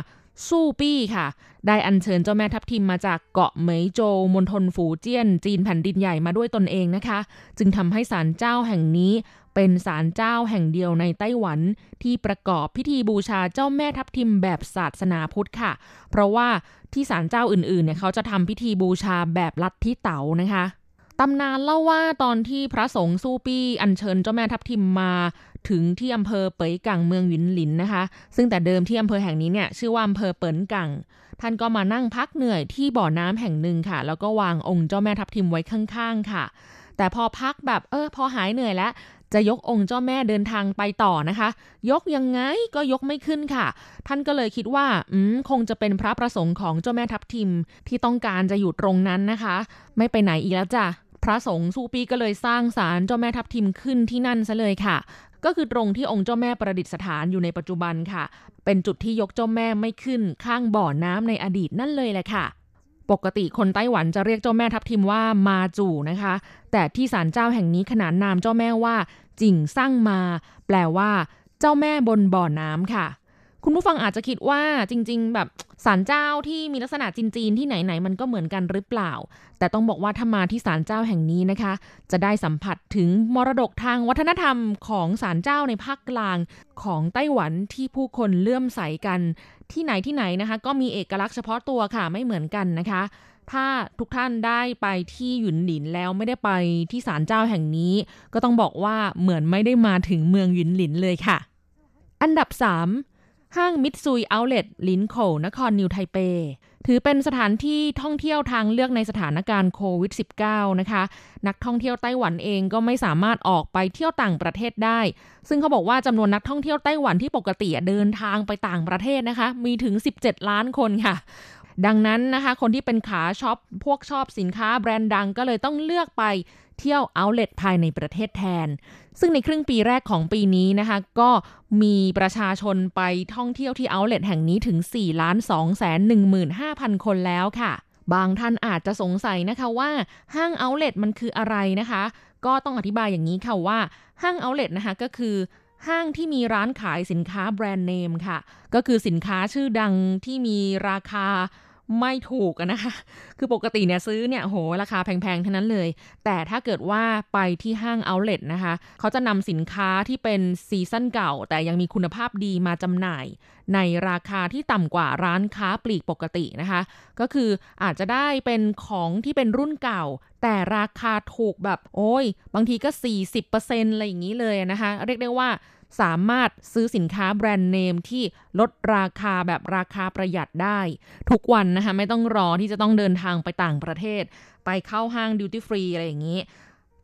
สู้ปี้ค่ะ ได้อัญเชิญเจ้าแม่ทับทิมมาจากเกาะเหมยโจวมณฑลฝูเจี้ยน จีนแผ่นดินใหญ่มาด้วยตนเองนะคะ จึงทำให้ศาลเจ้าแห่งนี้เป็นศาลเจ้าแห่งเดียวในไต้หวันที่ประกอบพิธีบูชาเจ้าแม่ทับทิมแบบศาสนาพุทธค่ะ เพราะว่าที่ศาลเจ้าอื่นๆเนี่ยเขาจะทำพิธีบูชาแบบลัทธิเต๋านะคะตำนานเล่าว่าตอนที่พระสงฆ์สู้ปี้อัญเชิญเจ้าแม่ทับทิมมา ถึงที่อำเภอเป๋ยกังเมืองหวินหลินนะคะ ซึ่งแต่เดิมที่อำเภอแห่งนี้เนี่ยชื่อว่าอำเภอเปินกังท่านก็มานั่งพักเหนื่อยที่บ่อน้ำแห่งหนึ่งค่ะ แล้วก็วางองค์เจ้าแม่ทับทิมไว้ข้างๆค่ะ แต่พอพักแบบเออพอหายเหนื่อยแล้วจะยกองค์เจ้าแม่เดินทางไปต่อนะคะ ยกยังไงก็ยกไม่ขึ้นค่ะ ท่านก็เลยคิดว่าอืมคงจะเป็นพระประสงค์ของเจ้าแม่ทับทิมที่ต้องการจะอยู่ตรงนั้นนะคะ ไม่ไปไหนอีกแล้วจ้ะพระสงฆ์ซูปีก็เลยสร้างศาลเจ้าแม่ทับทิมขึ้นที่นั่นซะเลยค่ะ ก็คือตรงที่องค์เจ้าแม่ประดิษฐานอยู่ในปัจจุบันค่ะ เป็นจุดที่ยกเจ้าแม่ไม่ขึ้นข้างบ่อน้ำในอดีตนั่นเลยแหละค่ะ ปกติคนไต้หวันจะเรียกเจ้าแม่ทับทิมว่ามาจู่นะคะ แต่ที่ศาลเจ้าแห่งนี้ขนานนามเจ้าแม่ว่า จิ่งสร้างมา แปลว่า เจ้าแม่บนบ่อน้ำค่ะ คุณผู้ฟังอาจจะคิดว่าจริง ๆ แบบศาลเจ้าที่มีลักษณะจีนๆที่ไหนๆมันก็เหมือนกันหรือเปล่า แต่ต้องบอกว่าถ้ามาที่ศาลเจ้าแห่งนี้นะคะ จะได้สัมผัสถึงมรดกทางวัฒนธรรมของศาลเจ้าในภาคกลางของไต้หวันที่ผู้คนเลื่อมใสกัน ที่ไหนที่ไหนนะคะ ก็มีเอกลักษณ์เฉพาะตัวค่ะไม่เหมือนกันนะคะถ้าทุกท่านได้ไปที่หยุนหลินแล้วไม่ได้ไปที่ศาลเจ้าแห่งนี้ ก็ต้องบอกว่าเหมือนไม่ได้มาถึงเมืองหยุนหลินเลยค่ะ อันดับ 3 ห้างมิตซุย Outlet ลินโคนครนิวไทเป ถือเป็นสถานที่ท่องเที่ยวทางเลือกในสถานการณ์โควิด -19 นะคะ นักท่องเที่ยวไต้หวันเองก็ไม่สามารถออกไปเที่ยวต่างประเทศได้ ซึ่งเขาบอกว่าจำนวนนักท่องเที่ยวไต้หวันที่ปกติเดินทางไปต่างประเทศนะคะ มีถึง 17 ล้านคนค่ะดังนั้นนะคะ คนที่เป็นขาช็อป พวกชอบสินค้าแบรนด์ดังก็เลยต้องเลือกไป เที่ยวเอาเล t ภายในประเทศแทน ซึ่งในครึ่งปีแรกของปีนี้นะคะ ก็มีประชาชนไปท่องเที่ยวที่เอาเล t แห่งนี้ถึง 4 ล้าน2แสน15,000 คนแล้วค่ะ บางท่านอาจจะสงสัยนะคะว่าห้างเอาเล t มันคืออะไรนะคะ ก็ต้องอธิบายอย่างนี้ค่ะว่าห้างเอาเล t นะคะก็คือห้างที่มีร้านขายสินค้าแบรนด์เนมค่ะ ก็คือสินค้าชื่อดังที่มีราคา ไม่ถูกนะคะ คือปกติเนี่ยซื้อเนี่ยโหราคาแพงๆทั้งนั้นเลย แต่ถ้าเกิดว่าไปที่ห้างเอาเลทนะคะ เขาจะนำสินค้าที่เป็นซีซั่นเก่า แต่ยังมีคุณภาพดีมาจำหน่าย ในราคาที่ต่ำกว่าร้านค้าปลีกปกตินะคะ ก็คืออาจจะได้เป็นของที่เป็นรุ่นเก่า แต่ราคาถูกแบบโอ้ย บางทีก็ 40%อะไรอย่างนี้เลยนะคะ เรียกได้ว่า สามารถซื้อสินค้าแบรนด์เนมที่ลดราคาแบบราคาประหยัดได้ ทุกวันนะคะไม่ต้องรอที่จะต้องเดินทางไปต่างประเทศ ไปเข้าห้างดิวตี้ฟรีอะไรอย่างนี้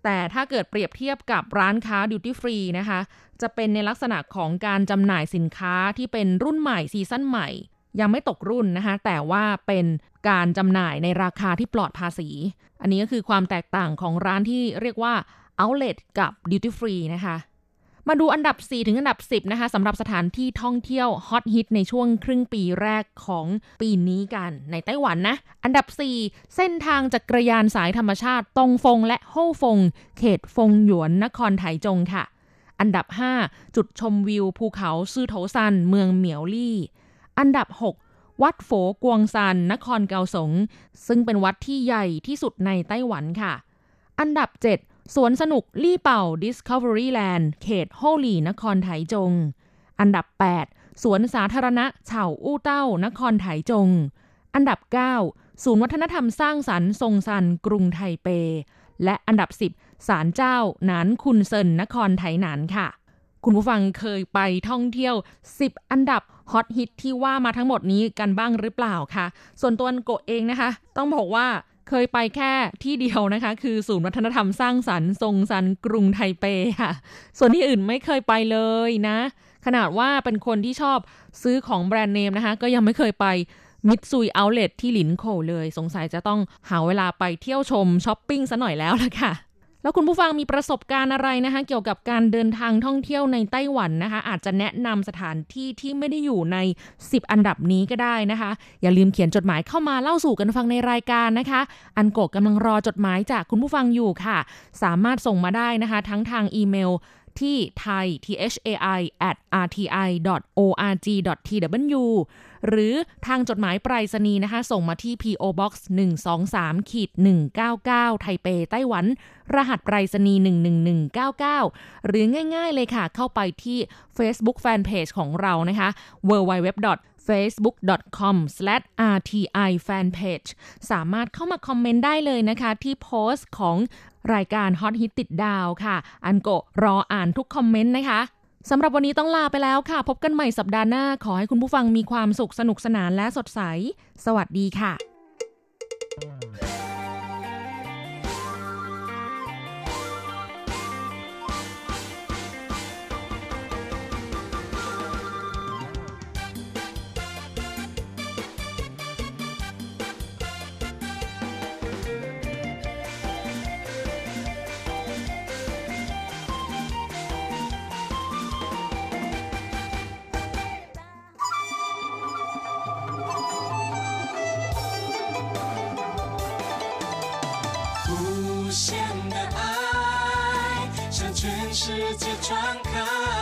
แต่ถ้าเกิดเปรียบเทียบกับร้านค้าดิวตี้ฟรีนะคะ จะเป็นในลักษณะของการจำหน่ายสินค้าที่เป็นรุ่นใหม่ซีซั่นใหม่ ยังไม่ตกรุ่นนะคะ แต่ว่าเป็นการจำหน่ายในราคาที่ปลอดภาษี อันนี้ก็คือความแตกต่างของร้านที่เรียกว่า outlet กับ duty free นะคะ มาดูอันดับ 4 ถึงอันดับ 10 นะคะสำหรับสถานที่ท่องเที่ยวฮอตฮิตในช่วงครึ่งปีแรกของปีนี้กันในไต้หวันนะ อันดับ 4 เส้นทางจักรยานสายธรรมชาติตงฟงและโฮฟง เขตฟงหยวนนครไถจงค่ะ อันดับ 5 จุดชมวิวภูเขาซื่อโถซัน เมืองเหมียวลี่ อันดับ 6 วัดโฝกวงซัน นครเกาสง ซึ่งเป็นวัดที่ใหญ่ที่สุดในไต้หวันค่ะ อันดับ 7 สวนสนุกลี่เป่า Discovery Land เขตโฮลีนครไถจง อันดับ 8 สวนสาธารณะเฉาอู้เต้านครไถจง อันดับ 9 ศูนย์วัฒนธรรมสร้างสรรค์ทรงซันกรุงไทเป และอันดับ 10ศาลเจ้าหนานคุนเซินนครไถหนานค่ะ คุณผู้ฟังเคยไปท่องเที่ยว 10 อันดับฮอตฮิตที่ว่ามาทั้งหมดนี้กันบ้างหรือเปล่าคะส่วนตัวโกเองนะคะ ต้องบอกว่า เคยไปแค่ที่เดียวนะคะ คือศูนย์วัฒนธรรมสร้างสรรค์ทรงซันกรุงไทเปค่ะ ส่วนที่อื่นไม่เคยไปเลยนะ ขนาดว่าเป็นคนที่ชอบซื้อของแบรนด์เนมนะคะ ก็ยังไม่เคยไป Mitsui Outlet ที่หลินโคเลย สงสัยจะต้องหาเวลาไปเที่ยวชมช้อปปิ้งซะหน่อยแล้วละค่ะ แล้วคุณผู้ฟังมีประสบการณ์อะไรนะคะ เกี่ยวกับการเดินทางท่องเที่ยวในไต้หวันนะคะ อาจจะแนะนำสถานที่ที่ไม่ได้อยู่ใน 10 อันดับนี้ก็ได้นะคะ อย่าลืมเขียนจดหมายเข้ามาเล่าสู่กันฟังในรายการนะคะ อันโกกำลังรอจดหมายจากคุณผู้ฟังอยู่ค่ะ สามารถส่งมาได้นะคะ ทั้งทางอีเมล ที่ thai thai at rti org tw หรือทางจดหมายไปรษณีย์นะคะ ส่งมาที่ PO Box 123ขีด199 ไทเป ไต้หวัน รหัสไปรษณีย์11199 หรือง่ายๆเลยค่ะ เข้าไปที่ Facebook Fanpage ของเรานะคะ www facebook.com/rti-fanpage สามารถเข้ามาคอมเมนต์ได้เลยนะคะ ที่โพสต์ของ รายการฮอตฮิตติดดาวค่ะ อันโกรออ่านทุกคอมเมนต์นะคะสำหรับวันนี้ต้องลาไปแล้วค่ะ พบกันใหม่สัปดาห์หน้า ขอให้คุณผู้ฟังมีความสุขสนุกสนานและสดใส สวัสดีค่ะ 就转个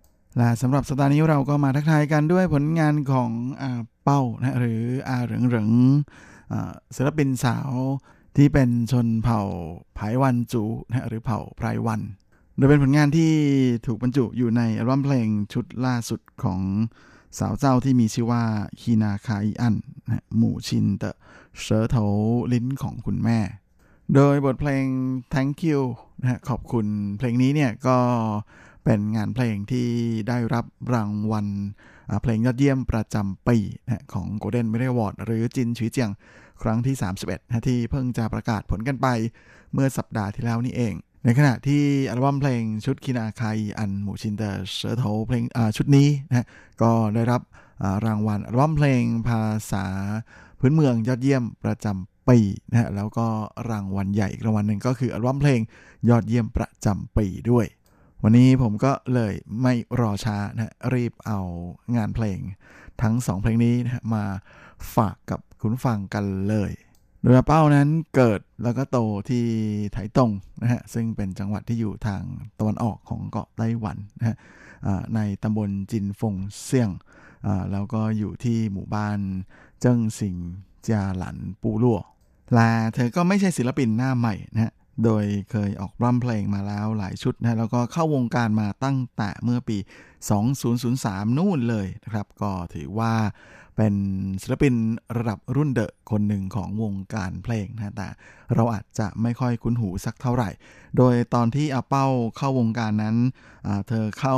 และสำหรับสัปดาห์นี้เราก็มาทักทายกันด้วยผลงานของอาเป้านะหรืออาเหริงเหริงศิลปินสาวที่เป็นชนเผ่าไผวันจูนะหรือเผ่าไพรวัน โดยเป็นผลงานที่ถูกบรรจุอยู่ในอัลบั้มเพลงชุดล่าสุดของสาวเจ้าที่มีชื่อว่าฮีนาคาอิอันนะหมู่ชินเตเสอโถลิ้นของคุณแม่ โดยบทเพลง thank you นะขอบคุณเพลงนี้เนี่ยก็ เป็นงานเพลงที่ได้รับรางวัลเพลงยอดเยี่ยมประจำปีนะของ Golden m e d a l Award หรือ金曲獎 ครั้งที่ 31นะที่เพิ่งจะประกาศผลกันไป เมื่อสัปดาห์ที่แล้วนี่เอง ในขณะที่อัลบั้มเพลงชุด Kinakaian 母親的舌頭เพลงชุดนี้นะก็ได้รับรางวัลอัลบั้มเพลงภาษาพื้นเมืองยอดเยี่ยมประจำปีนะฮะแล้วก็รางวัลใหญ่อีกรางวัลหนึ่งก็คืออัลบั้มเพลงยอดเยี่ยมประจำปีด้วย วันนี้ผมก็เลยไม่รอช้านะรีบเอางานเพลง ทั้งสองเพลงนี้นะมาฝากกับคุณฟังกันเลยโดยเป้านั้นเกิดแล้วก็โตที่ไถตงนะฮะซึ่งเป็นจังหวัดที่อยู่ทางตะวันออกของเกาะไต้หวันนะฮะในตำบลจินฟงเซียงแล้วก็อยู่ที่หมู่บ้านเจิ้งสิงจาหลันปูลั่วลาเธอก็ไม่ใช่ศิลปินหน้าใหม่นะฮะ โดยเคยออกร่ำเพลงมาแล้วหลายชุดนะแล้วก็เข้าวงการมาตั้งแต่เมื่อปี 2003 นู่นเลยนะครับ ก็ถือว่าเป็นศิลปินระดับรุ่นเดอะคนหนึ่งของวงการเพลงนะแต่เราอาจจะไม่ค่อยคุ้นหูสักเท่าไหร่ โดยตอนที่อาเป้าเข้าวงการนั้น เธอเข้า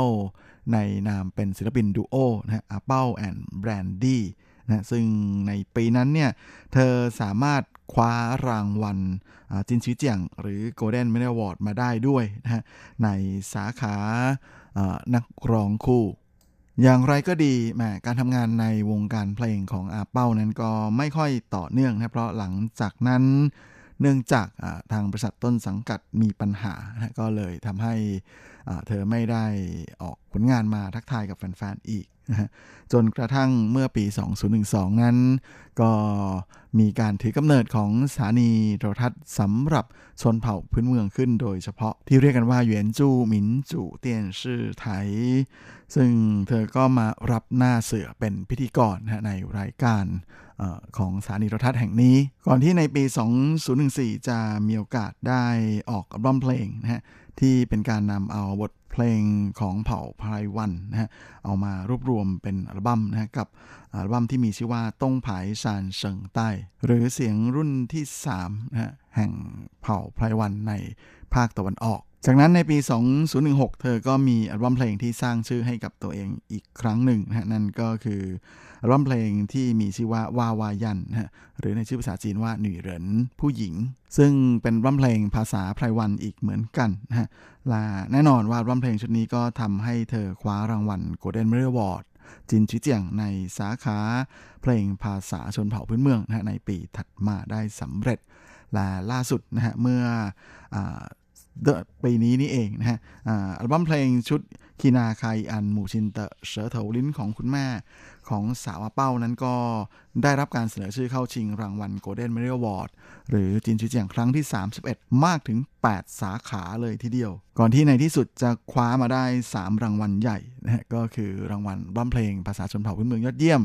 ในนามเป็นศิลปินดูโอนะอาเป้าแอนด์แบรนดี้ นะซึ่งในปีนั้นเนี่ยเธอสามารถคว้ารางวัลจินชิเจียง หรือ Golden Medal Award มาได้ด้วยนะในสาขานักร้องคู่ อย่างไรก็ดีแหมการทำงานในวงการเพลงของอาเป้านั้นก็ไม่ค่อยต่อเนื่องนะเพราะหลังจากนั้น เนื่องจากทางบริษัทต้นสังกัดมีปัญหานะก็เลยทำให้เธอไม่ได้ออกผลงานมาทักทายกับแฟนๆอีกนะจนกระทั่งเมื่อปี 2012 นั้น ก็มีการถือกำเนิดของสถานีโทรทัศน์สำหรับชนเผ่าพื้นเมืองขึ้นโดยเฉพาะที่เรียกกันว่าเหวียนจูหมินจูเตียนชื่อไทย ซึ่งเธอก็มารับหน้าเสือเป็นพิธีกรนะในรายการ ของสถานีโทรทัศน์แห่งนี้ ก่อนที่ในปี 2014 จะมีโอกาสได้ออกอัลบั้มเพลงนะฮะที่เป็นการนำเอาบทเพลงของเผ่าไพรวันนะฮะเอามารวบรวมเป็นอัลบั้มนะฮะกับอัลบั้มที่มีชื่อว่าต้งผายซานเฉิงใต้ หรือเสียงรุ่นที่3นะฮะแห่งเผ่าไพรวันในภาคตะวันออก จากนั้นในปี 2016 เธอก็มีอัลบั้มเพลงที่สร้างชื่อให้กับตัวเองอีกครั้งหนึ่งนะฮะนั่นก็คืออัลบั้มเพลงที่มีชื่อว่าวาวายันนะหรือในชื่อภาษาจีนว่าหนุ่ยเหรินผู้หญิง ซึ่งเป็นอัลบั้มเพลงภาษาไพรวันอีกเหมือนกันนะฮะและแน่นอนว่าอัลบั้มเพลงชุดนี้ก็ทำให้เธอคว้ารางวัล Golden m e d a l Award จินชิเจียงในสาขาเพลงภาษาชนเผ่าพื้นเมืองนะในปีถัดมาได้สำเร็จและล่าสุดนะฮะเมื่ออ ปีนี้นี่เองนะฮะอัลบั้มเพลงชุดคีนาคายอันหมู่ชินเตเสือเถาลิ้นของคุณแม่ของสาวเป้านั้นก็ได้รับการเสนอชื่อเข้าชิงรางวัล Golden Medal Award หรือจินชิเจียงครั้งที่ 31 มากถึง 8 สาขาเลยทีเดียว ก่อนที่ในที่สุดจะคว้ามาได้ 3 รางวัลใหญ่นะฮะก็คือรางวัลบั้มเพลงภาษาชนเผ่าพื้นเมืองยอดเยี่ยม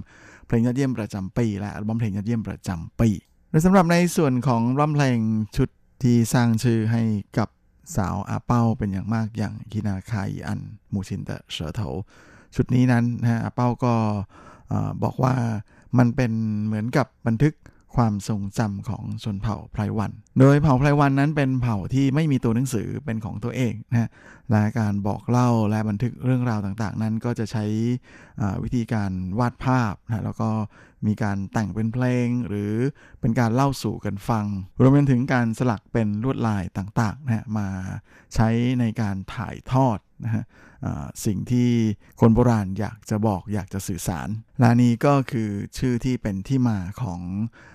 เพลงยอดเยี่ยมประจำปี และอัลบั้มเพลงยอดเยี่ยมประจำปีโดยสำหรับในส่วนของบั้มเพลงชุดที่สร้างชื่อให้กับ สาวอาเป้าเป็นอย่างมากอย่างกินาคายอันมูชินเตเสือเถาชุดนี้นั้นนะอาเป้าก็บอกว่ามันเป็นเหมือนกับบันทึกความทรงจำของชนเผ่าไพรวัน โดยเผ่าไพรวันนั้นเป็นเผ่าที่ไม่มีตัวหนังสือเป็นของตัวเองนะและการบอกเล่าและบันทึกเรื่องราวต่างๆ นั้นก็จะใช้วิธีการวาดภาพนะแล้วก็มีการแต่งเป็นเพลง หรือเป็นการเล่าสู่กันฟัง รวมไปถึงการสลักเป็นลวดลายต่างๆนะมาใช้ในการถ่ายทอดนะฮะสิ่งที่คนโบราณอยากจะบอกอยากจะสื่อสาร และนี้ก็คือชื่อที่เป็นที่มาของ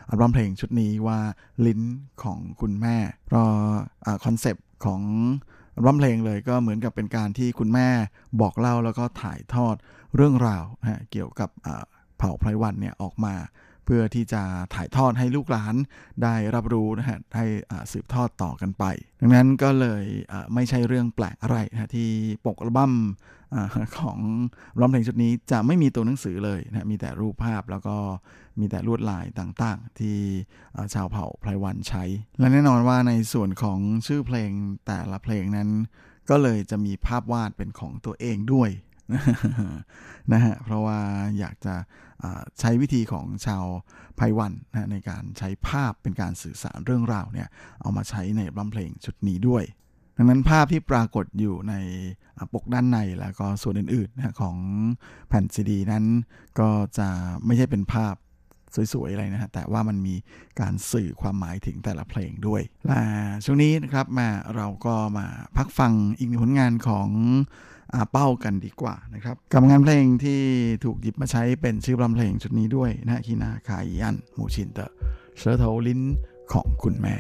อัลบั้มเพลงชุดนี้ว่าลิ้นของคุณแม่เพราะคอนเซปต์ของอัลบั้มเพลงเลยก็เหมือนกับเป็นการที่คุณแม่บอกเล่าแล้วก็ถ่ายทอดเรื่องราวนะเกี่ยวกับเผ่าไพรวันเนี่ยออกมา เพื่อที่จะถ่ายทอดให้ลูกหลานได้รับรู้นะฮะให้สืบทอดต่อกันไป ดังนั้นก็เลยไม่ใช่เรื่องแปลกอะไรนะที่ปกอัลบั้มของร้องเพลงชุดนี้จะไม่มีตัวหนังสือเลยนะมีแต่รูปภาพแล้วก็ มีแต่ลวดลายต่างๆ ที่ชาวเผ่าไพรวันใช้ และแน่นอนว่าในส่วนของชื่อเพลงแต่ละเพลงนั้น ก็เลยจะมีภาพวาดเป็นของตัวเองด้วยนะฮะเพราะว่าอยากจะใช้วิธีของชาวไพวันนะในการใช้ภาพเป็นการสื่อสารเรื่องราวเนี่ยเอามาใช้ในบัมเพลงชุดนี้ด้วย ดังนั้นภาพที่ปรากฏอยู่ในปกด้านในแล้วก็ส่วนอื่นๆนะของแผ่นซีดีนั้นก็จะไม่ใช่เป็นภาพ สวยๆอะไรนะฮะแต่ว่ามันมีการสื่อความหมายถึงแต่ละเพลงด้วยและช่วงนี้นะครับมาเราก็มาพักฟังอีกหนึ่งผลงานของอาเป้ากันดีกว่านะครับกับงานเพลงที่ถูกหยิบมาใช้เป็นชื่ออัลบั้มเพลงชุดนี้ด้วยนะ Kinakaian 母親的舌頭 ลิ้นของคุณแม่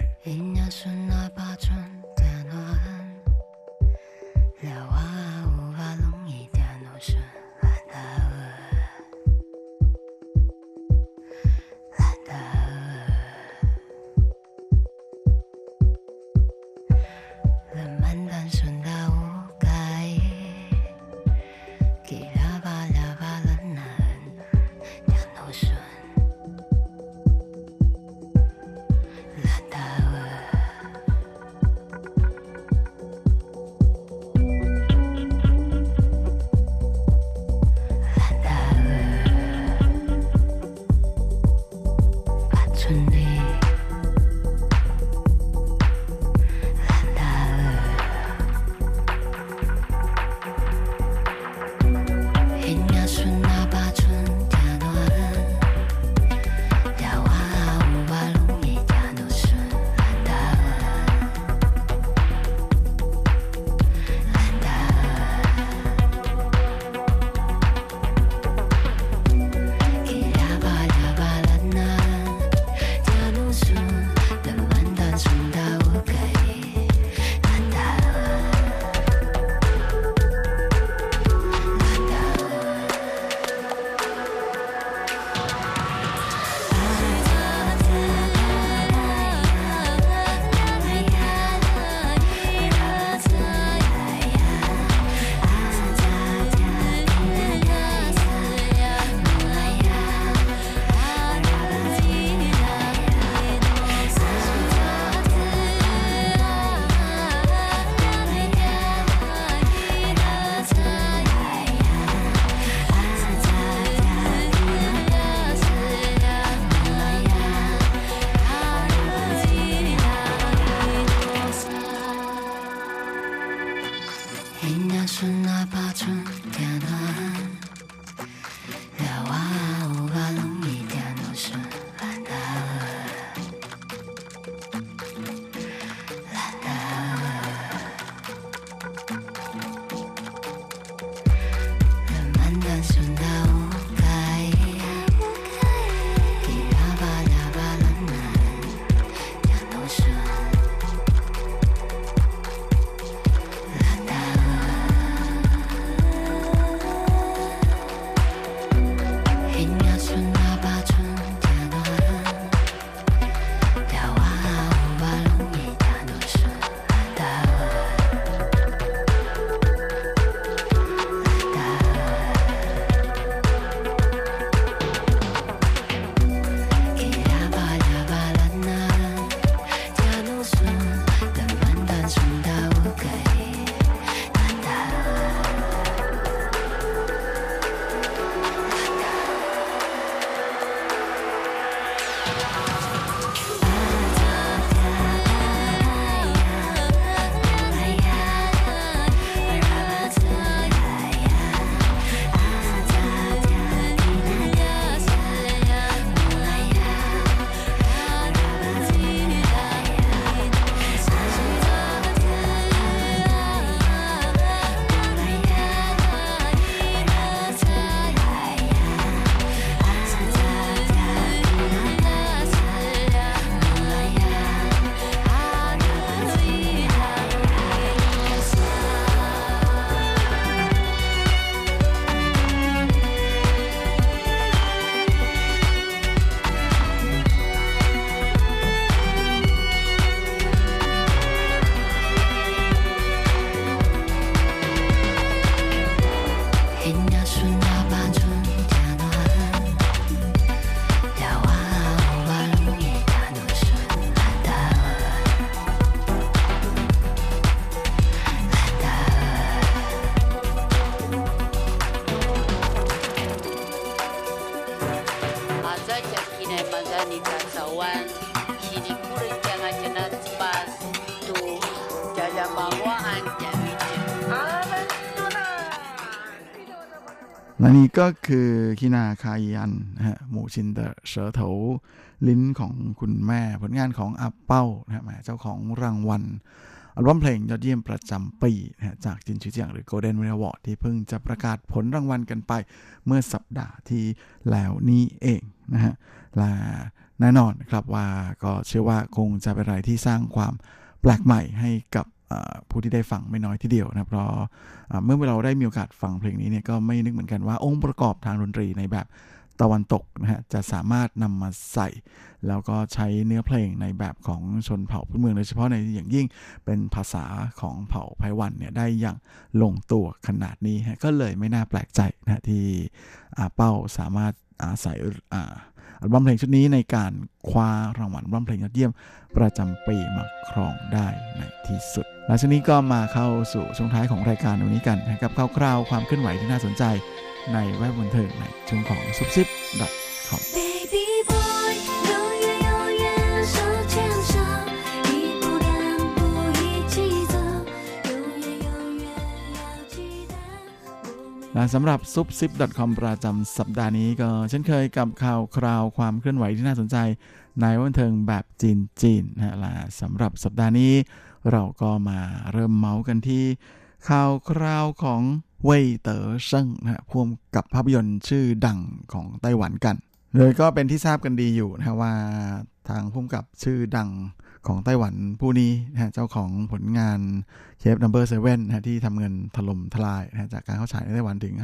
และนี่ก็คือคินาคายันนะฮะหมูชินเดอร์เสือเถาลิ้นของคุณแม่ ผลงานของอาเป้านะฮะเจ้าของรางวัลอัลบั้มเพลงยอดเยี่ยมประจำปีนะฮะจากจินชื่อเจียงหรือ Golden m e d a w a r d ที่เพิ่งจะประกาศผลรางวัลกันไปเมื่อสัปดาห์ที่แล้วนี้เองนะฮะและแน่นอนครับว่าก็เชื่อว่าคงจะเป็นอะไรที่สร้างความแปลกใหม่ให้กับ ผู้ที่ได้ฟังไม่น้อยทีเดียวนะเพราะเมื่อเราได้มีโอกาสฟังเพลงนี้เนี่ยก็ไม่นึกเหมือนกันว่าองค์ประกอบทางดนตรีในแบบตะวันตกนะฮะจะสามารถนำมาใส่ แล้วก็ใช้เนื้อเพลงในแบบของชนเผ่าพื้นเมืองโดยเฉพาะในอย่างยิ่งเป็นภาษาของเผ่าไพวันเนี่ยได้อย่างลงตัวขนาดนี้ฮะก็เลยไม่น่าแปลกใจนะที่อาเป้าสามารถอาศัยอ่า อัลบั้มเพลงชุดนี้ในการคว้ารางวัลอัลบั้มเพลงยอดเยี่ยม ประจำปีมาครองได้ในที่สุด และช่วงนี้ก็มาเข้าสู่ช่วงท้ายของรายการวันนี้กันนะครับคร่าวๆความเคลื่อนไหวที่น่าสนใจในแวดบันเทิงในช่วงของซุปซิป .com และสำหรับซุปซิป .com ประจำสัปดาห์นี้ก็เช่นเคยกับข่าวคราวความเคลื่อนไหวที่น่าสนใจ ในบันเทิงแบบจีนจีนนะฮะและสำหรับสัปดาห์นี้ เราก็มาเริ่มเมาส์กันที่ข่าวคราวของเว่ยเต๋อเซิงนะฮะพ่วงกับภาพยนตร์ชื่อดังของไต้หวันกัน โดยก็เป็นที่ทราบกันดีอยู่นะฮะว่าทางผู้กำกับชื่อดัง ของไต้หวันผู้นี้นะฮะเจ้าของผลงาน Cape Number Seven นะที่ทำเงินถล่มทลายนะจากการเข้าฉายในไต้หวันถึง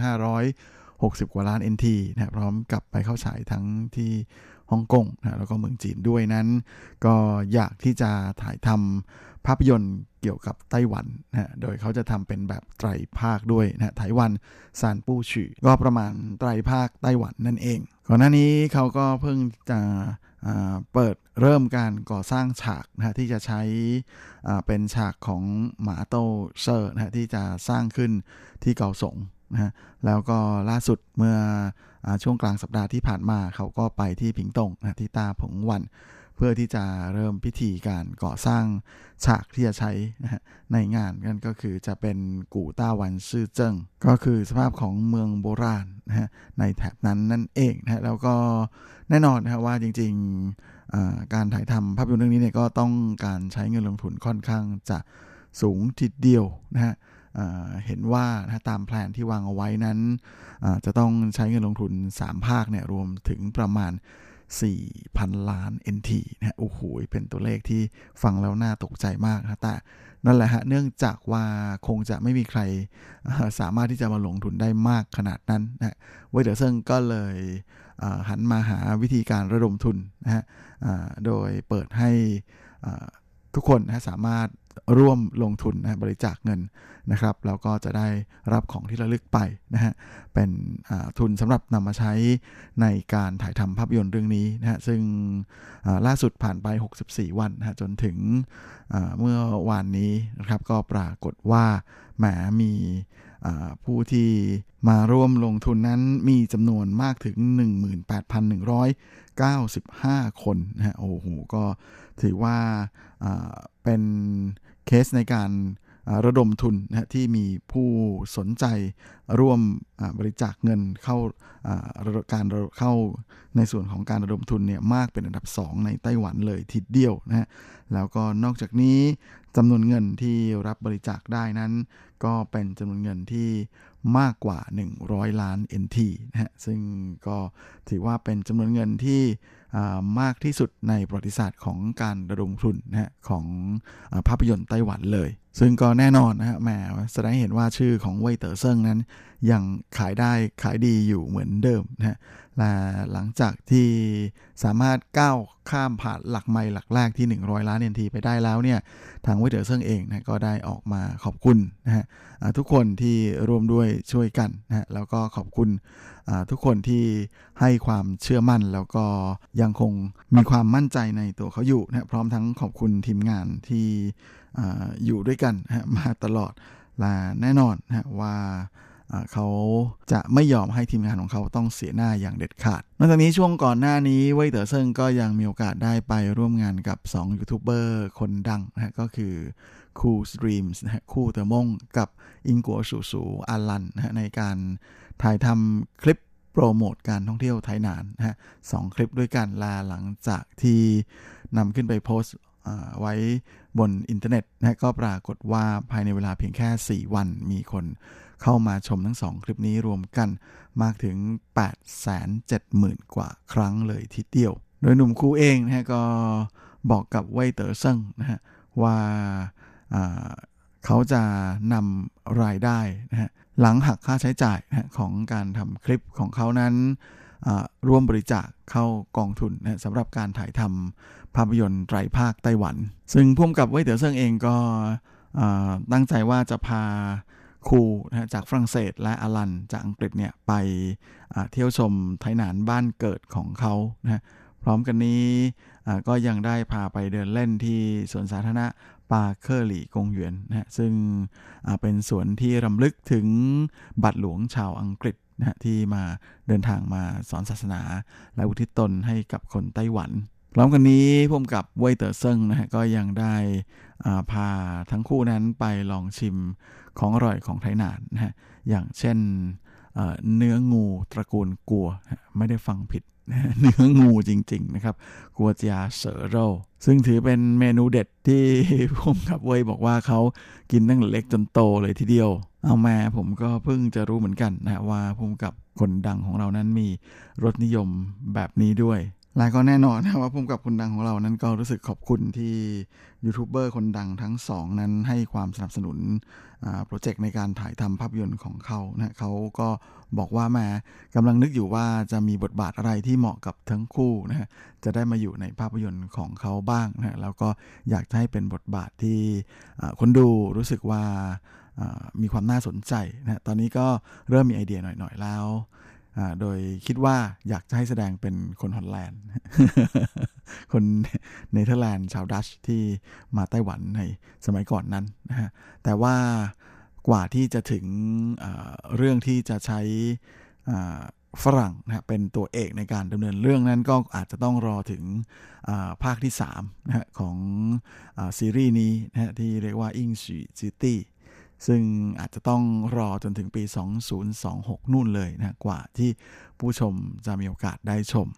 560 กว่าล้าน NT นะพร้อมกับไปเข้าฉายทั้งที่ฮ่องกงนะแล้วก็เมืองจีนด้วยนั้น ก็อยากที่จะถ่ายทำภาพยนตร์เกี่ยวกับไต้หวันนะโดยเขาจะทำเป็นแบบไตรภาคด้วยนะไต้หวันซานปู้ฉือก็ประมาณไตรภาคไต้หวันนั่นเองก่อนหน้านี้เขาก็เพิ่งจะ เปิดเริ่มการก่อสร้างฉากนะฮะที่จะใช้เป็นฉากของหมาโตเซอร์นะฮะที่จะสร้างขึ้นที่เกาสงนะฮะแล้วก็ล่าสุดเมื่ออช่วงกลางสัปดาห์ที่ผ่านมาเขาก็ไปที่ผิงตงนะฮะที่ตาผงวันเพื่อที่จะเริ่มพิธีการก่อสร้างฉากที่จะใช้นะฮะในงานนั่นก็คือจะเป็นกู่ต้าวันซื่อเจิ้งก็คือสภาพของเมืองโบราณนะฮะในแถบนั้นนั่นเองนะฮะแล้วก็ แน่นอนนะฮะว่าจริงๆการถ่ายทำภาพยนตร์เรื่องนี้เนี่ยก็ต้องการใช้เงินลงทุนค่อนข้างจะสูงทีเดียวนะฮะเห็นว่าตามแผนที่วางเอาไว้นั้น จะต้องใช้เงินลงทุน 3 ภาคเนี่ยรวมถึงประมาณ 4,000 ล้าน NT นะฮะโอ้โหเป็นตัวเลขที่ฟังแล้วน่าตกใจมากนะแต่นั่นแหละฮะเนื่องจากว่าคงจะไม่มีใครสามารถที่จะมาลงทุนได้มากขนาดนั้นนะฮะเวเดอร์เซิงก็เลย หันมาหาวิธีการระดมทุนนะฮะโดยเปิดให้ทุกคนนะสามารถร่วมลงทุนนะบริจาคเงินนะครับแล้วก็จะได้รับของที่ระลึกไปนะฮะเป็นทุนสำหรับนำมาใช้ในการถ่ายทำภาพยนตร์เรื่องนี้นะฮะซึ่งล่าสุดผ่านไป 64 วันนะฮะจนถึงเมื่อวานนี้นะครับก็ปรากฏว่าแหมมี ผู้ที่มาร่วมลงทุนนั้นมีจำนวนมากถึง 18,195 คนนะฮะโอ้โหก็ถือว่าเป็นเคสในการ ระดมทุนนะฮะที่มีผู้สนใจร่วมบริจาคเงินเข้าการเข้าในส่วนของการระดมทุนเนี่ยมากเป็นอันดับ 2 ในไต้หวันเลยทีเดียวนะฮะแล้วก็นอกจากนี้จำนวนเงินที่รับบริจาคได้นั้น ก็เป็นจำนวนเงินที่มากกว่า 100 ล้าน NT นะฮะซึ่งก็ถือว่าเป็นจำนวนเงินที่ มากที่สุดในประวัติศาสตร์ของการระดมทุนนะฮะของอภาพยนตร์ไต้หวันเลย ซึ่งก็แน่นอนนะฮะแหมแสดงให้เห็นว่าชื่อของเว่ยเต๋อเซิงนั้น ยังขายได้ขายดีอยู่เหมือนเดิมนะฮะและหลังจากที่สามารถก้าวข้ามผ่านหลักไมล์หลักแรกที่ 100 ล้านเยนทีไปได้แล้วเนี่ยทางเว่ยเต๋อเซิงเองนะก็ได้ออกมาขอบคุณนะฮะทุกคนที่ร่วมด้วยช่วยกันนะฮะแล้วก็ขอบคุณ ทุกคนที่ให้ความเชื่อมั่นแล้วก็ยังคงมีความมั่นใจในตัวเขาอยู่นะพร้อมทั้งขอบคุณทีมงานที่อ่อยู่ด้วยกันนะมาตลอดและแน่นอนนะว่าเขาจะไม่ยอมให้ทีมงานของเขาต้องเสียหน้าอย่างเด็ดขาด นอกจากนี้ช่วงก่อนหน้านี้เว่ยเต๋อเซิงก็ยังมีโอกาสได้ไปร่วมงานกับ 2 ยูทูบเบอร์คนดังนะก็คือ Ku's Dream นะฮะ酷的夢 กับ 英國叔叔 อาลันนะฮะในการถ่ายทำคลิปโปรโมทการท่องเที่ยวไถหนานนะฮะสองคลิปด้วยกันแล้วหลังจากที่นำขึ้นไปโพสต์ไว้บนอินเทอร์เน็ตนะก็ปรากฏว่าภายในเวลาเพียงแค่ 4 วันมีคนเข้ามาชมทั้งสองคลิปนี้รวมกันมากถึง 870,000 กว่าครั้งเลยทีเดียว โดยหนุ่มคู่เองนะฮะก็บอกกับเว่ยเต๋อเซิงนะฮะว่า เขาจะนำรายได้นะฮะหลังหักค่าใช้จ่ายนะของการทำคลิปของเขานั้นร่วมบริจาคเข้ากองทุนนะสำหรับการถ่ายทำภาพยนตร์ไตรภาคไต้หวัน ซึ่งพ่วงกับเว่ยเต๋อเซิงเองก็ตั้งใจว่าจะพาครูนะจากฝรั่งเศสและอาลันจากอังกฤษเนี่ยไปเที่ยวชมไทยหนานบ้านเกิดของเขานะพร้อมกันนี้ก็ยังได้พาไปเดินเล่นที่สวนสาธารณะ ปาเคอร์หลี่กงหยวนนะฮะซึ่งเป็นสวนที่รำลึกถึงบัตรหลวงชาวอังกฤษนะฮะที่มาเดินทางมาสอนศาสนา และอุทิศตนให้กับคนไต้หวันพร้อมกันนี้พ่วมกับเว่ยเต๋อเซิงนะฮะก็ยังได้าพาทั้งคู่นั้นไปลองชิมของอร่อยของไทยนานนะฮะอย่างเช่นเนื้องูตระกูลกัวไม่ได้ฟังผิด เนื้องูจริง ๆ นะครับ กัวเจียเสอโรซึ่งถือเป็นเมนูเด็ดที่ผมกับเวยบอกว่าเขากินตั้งเล็กจนโตเลยทีเดียว เอามาผมก็เพิ่งจะรู้เหมือนกันนะฮะว่าผมกับคนดังของเรานั้นมีรสนิยมแบบนี้ด้วย และก็แน่นอนนะว่าพุ่มกับคนดังของเรานั้นก็รู้สึกขอบคุณที่ยูทูบเบอร์คนดังทั้งสองนั้นให้ความสนับสนุนโปรเจกต์ในการถ่ายทำภาพยนตร์ของเขานะเขาก็บอกว่าแหมกำลังนึกอยู่ว่าจะมีบทบาทอะไรที่เหมาะกับทั้งคู่นะฮะจะได้มาอยู่ในภาพยนตร์ของเขาบ้างนะแล้วก็อยากจะให้เป็นบทบาทที่คนดูรู้สึกว่ามีความน่าสนใจนะตอนนี้ก็เริ่มมีไอเดียหน่อยๆแล้ว โดยคิดว่าอยากจะให้แสดงเป็นคนฮอลแลนด์ คนเนเธอร์แลนด์ชาวดัตช์ที่มาไต้หวันในสมัยก่อนนั้นนะฮะ แต่ว่ากว่าที่จะถึงเรื่องที่จะใช้ฝรั่งนะเป็นตัวเอกในการดำเนินเรื่องนั้นก็อาจจะต้องรอถึงภาคที่3นะฮะของอซีรีส์นี้นะฮะที่เรียกว่าอิงสีจิตี้ ซึ่งอาจจะต้องรอจนถึงปี 2026 นู่นเลยนะกว่าที่ผู้ชมจะมีโอกาสได้ชม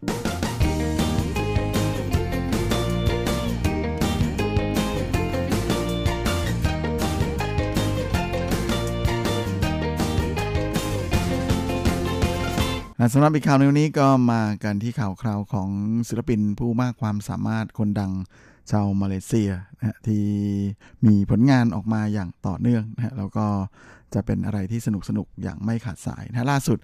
สำหรับอีกข่าวในวันนี้ก็มากันที่ข่าวคราวของศิลปินผู้มากความสามารถคนดัง ชาวมาเลเซียนะที่มีผลงานออกมาอย่างต่อเนื่องนะแล้วก็จะเป็นอะไรที่สนุกสนุกอย่างไม่ขาดสายนะล่าสุด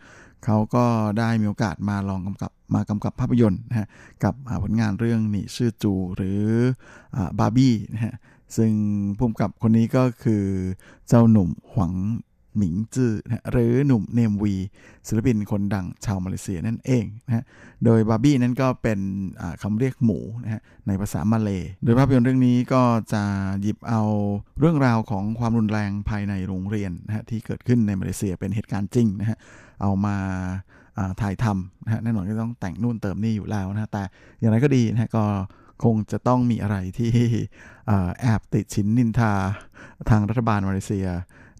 เขาก็ได้มีโอกาสมาลองกำกับมากำกับภาพยนตร์นะฮะกับผลงานเรื่องหนี่ชื่อจูหรือบาร์บี้นะฮะซึ่งผู้กำกับคนนี้ก็คือเจ้าหนุ่มหวัง หมิงจื้อนะหรือหนุ่มเนมวีศิลปินคนดังชาวมาเลเซียนั่นเองนะฮะโดยบาร์บี้นั้นก็เป็นอ่าคำเรียกหมูนะฮะในภาษามาเลยโดยภาพยนตร์เรื่องนี้ก็จะหยิบเอาเรื่องราวของความรุนแรงภายในโรงเรียนนะฮะที่เกิดขึ้นในมาเลเซียเป็นเหตุการณ์จริงนะฮะเอามาถ่ายทำนะฮะแน่นอนก็ต้องแต่งนู่นเติมนี่อยู่แล้วนะฮะแต่อย่างไรก็ดีนะฮะก็คงจะต้องมีอะไรที่อแอบติดชิ้นนินทาทางรัฐบาลมาเลเซีย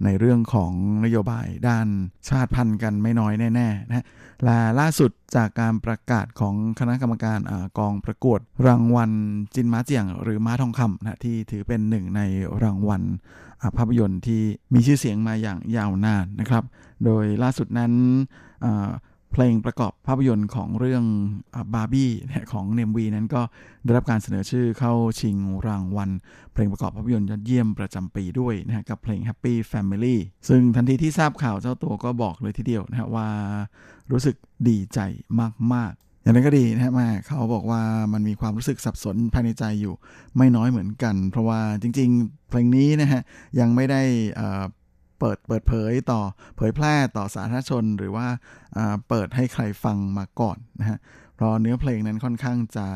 ในเรื่องของนโยบายด้านชาติพันธุ์กันไม่น้อยแน่ๆนะฮะและล่าสุดจากการประกาศของคณะกรรมการอกองประกวด รางวัลจินม้าเจียง หรือม้าทองคำนะที่ถือเป็นหนึ่งในรางวัลภาพยนตร์ที่มีชื่อเสียงมาอย่างยาวนานนะครับ โดยล่าสุดนั้น เพลงประกอบภาพยนตร์ของเรื่องบาร์บี้ของเนมวีนั้นก็ได้รับการเสนอชื่อเข้าชิงรางวัล เพลงประกอบภาพยนตร์ยอดเยี่ยมประจำปีด้วยนะฮะกับเพลง Happy Family ซึ่งทันทีที่ทราบข่าวเจ้าตัวก็บอกเลยทีเดียวนะฮะว่ารู้สึกดีใจมาก ๆอย่างนั้นก็ดีนะฮะม่เขาบอกว่ามันมีความรู้สึกสับสนภายในใจอยู่ไม่น้อยเหมือนกัน เพราะว่าจริง ๆ เพลงนี้นะฮะยังไม่ได้ เปิดเปิดเผยต่อเผยแพร่ต่อสาธารณชน หรือว่าเปิดให้ใครฟังมาก่อนนะฮะเพราะเนื้อเพลงนั้นค่อนข้างจะ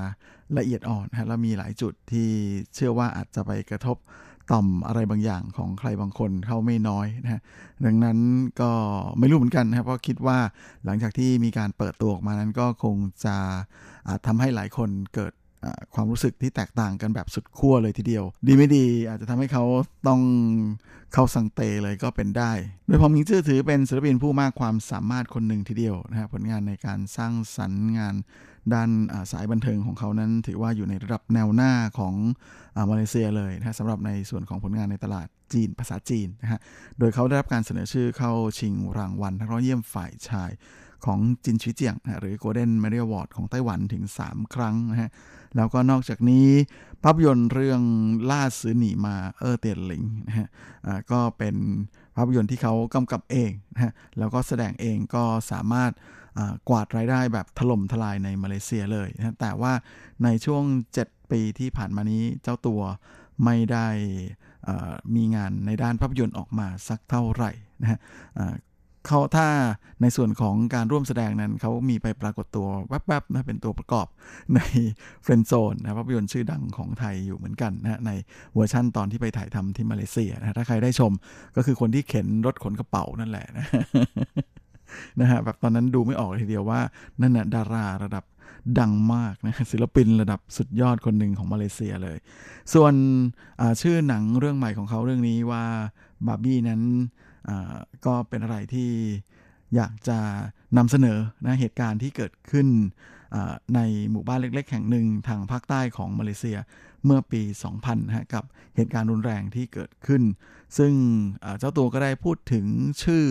ละเอียดอ่อนนะฮะแล้วมีหลายจุดที่เชื่อว่าอาจจะไปกระทบต่อมอะไรบางอย่างของใครบางคนเข้าไม่น้อยนะฮะดังนั้นก็ไม่รู้เหมือนกันนะครับเพราะคิดว่าหลังจากที่มีการเปิดตัวออกมานั้นก็คงจะอาจทำให้หลายคนเกิด ความรู้สึกที่แตกต่างกันแบบสุดขั้วเลยทีเดียว ดีไม่ดีอาจจะทำให้เขาต้องเข้าสังเตเลยก็เป็นได้ โดยพอมิงจื้อถือเป็นศิลปินผู้มากความสามารถคนหนึ่งทีเดียวนะฮะผลงานในการสร้างสรรค์งานด้านสายบันเทิงของเขานั้น ถือว่าอยู่ในระดับแนวหน้าของอามาเลเซียเลยนะะสำหรับในส่วนของผลงานในตลาดจีนภาษาจีนนะฮะโดยเขาได้รับการเสนอชื่อเข้าชิงรางวัลนักร้องเยี่ยมฝ่ายชาย ของจินชิเจียงนะหรือ Golden Media Award ของไต้หวันถึง 3 ครั้งนะฮะ แล้วก็นอกจากนี้ ภาพยนตร์เรื่องล่าซื้อหนีมาเออเตียนหลิงนะฮะก็เป็นภาพยนตร์ที่เขากำกับเองนะฮะ แล้วก็แสดงเองก็สามารถกวาดรายได้แบบถล่มทลายในมาเลเซียเลยนะฮะแต่ว่าในช่วง 7 ปีที่ผ่านมานี้เจ้าตัวไม่ได้มีงานในด้านภาพยนตร์ออกมาสักเท่าไหร่นะฮะ เขาถ้าในส่วนของการร่วมแสดงนั้นเขามีไปปรากฏตัวแวบๆนะเป็นตัวประกอบใน Friend Zone นะภาพยนตร์ชื่อดังของไทยอยู่เหมือนกันนะในเวอร์ชั่นตอนที่ไปถ่ายทำที่มาเลเซียนะถ้าใครได้ชมก็คือคนที่เข็นรถขนกระเป๋านั่นแหละนะนะฮะแบบตอนนั้นดูไม่ออกเลยทีเดียวว่านั่นน่ะดาราระดับดังมากนะศิลปินระดับสุดยอดคนหนึ่งของมาเลเซียเลย ส่วนชื่อหนังเรื่องใหม่ของเขาเรื่องนี้ว่าบาร์บี้นั้น ก็เป็นอะไรที่อยากจะนำเสนอนะเหตุการณ์ที่เกิดขึ้นในหมู่บ้านเล็ก ๆ แห่งหนึ่งทางภาคใต้ของมาเลเซียเมื่อปี 2000นะกับเหตุการณ์รุนแรงที่เกิดขึ้น ซึ่งเจ้าตัวก็ได้พูดถึงชื่อ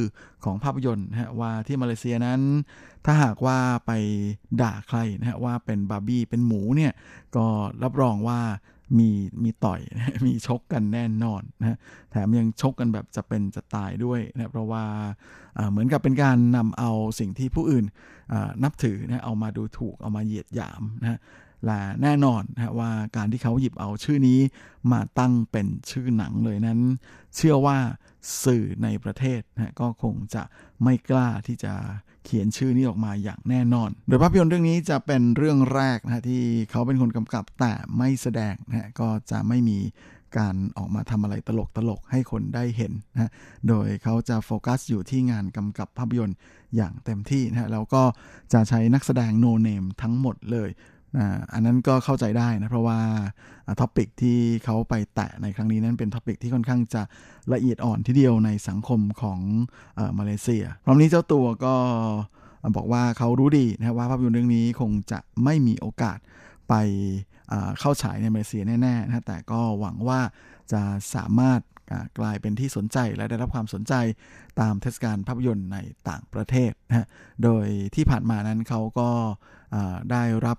ของภาพยนตร์นะฮะว่าที่มาเลเซียนั้น ถ้าหากว่าไปด่าใครนะฮะว่าเป็นบาร์บี้เป็นหมูเนี่ยก็รับรองว่า มีมีต่อยมีชกกันแน่นอนนะแถมยังชกกันแบบจะเป็นจะตายด้วยนะเพราะว่าเหมือนกับเป็นการนำเอาสิ่งที่ผู้อื่นนับถือนะเอามาดูถูกเอามาเหยียดหยามนะและแน่นอนนะว่าการที่เขาหยิบเอาชื่อนี้มาตั้งเป็นชื่อหนังเลยนั้น เชื่อว่า สื่อในประเทศนะก็คงจะไม่กล้าที่จะเขียนชื่อนี้ออกมาอย่างแน่นอน โดยภาพยนตร์เรื่องนี้จะเป็นเรื่องแรกนะที่เขาเป็นคนกำกับแต่ไม่แสดงนะก็จะไม่มีการออกมาทำอะไรตลกตลกๆให้คนได้เห็นนะโดยเขาจะโฟกัสอยู่ที่งานกำกับภาพยนตร์อย่างเต็มที่นะแล้วก็จะใช้นักแสดง no name ทั้งหมดเลย อันนั้นก็เข้าใจได้นะ เพราะว่า topic ที่เขาไปแตะในครั้งนี้นั้นเป็น topic ที่ค่อนข้างจะละเอียดอ่อนทีเดียวในสังคมของออมาเลเซีย พร้อมนี้เจ้าตัวก็บอกว่าเขารู้ดีนะว่าภาพยนตร์เรื่องนี้คงจะไม่มีโอกาสไปเข้าฉายในมาเลเซียแน่ๆนะแต่ก็หวังว่าจะสามารถกลายเป็นที่สนใจและได้รับความสนใจตามเทศกาลภาพยนตร์ในต่างประเทศนะโดยที่ผ่านมานั้นเขาก็ได้รับ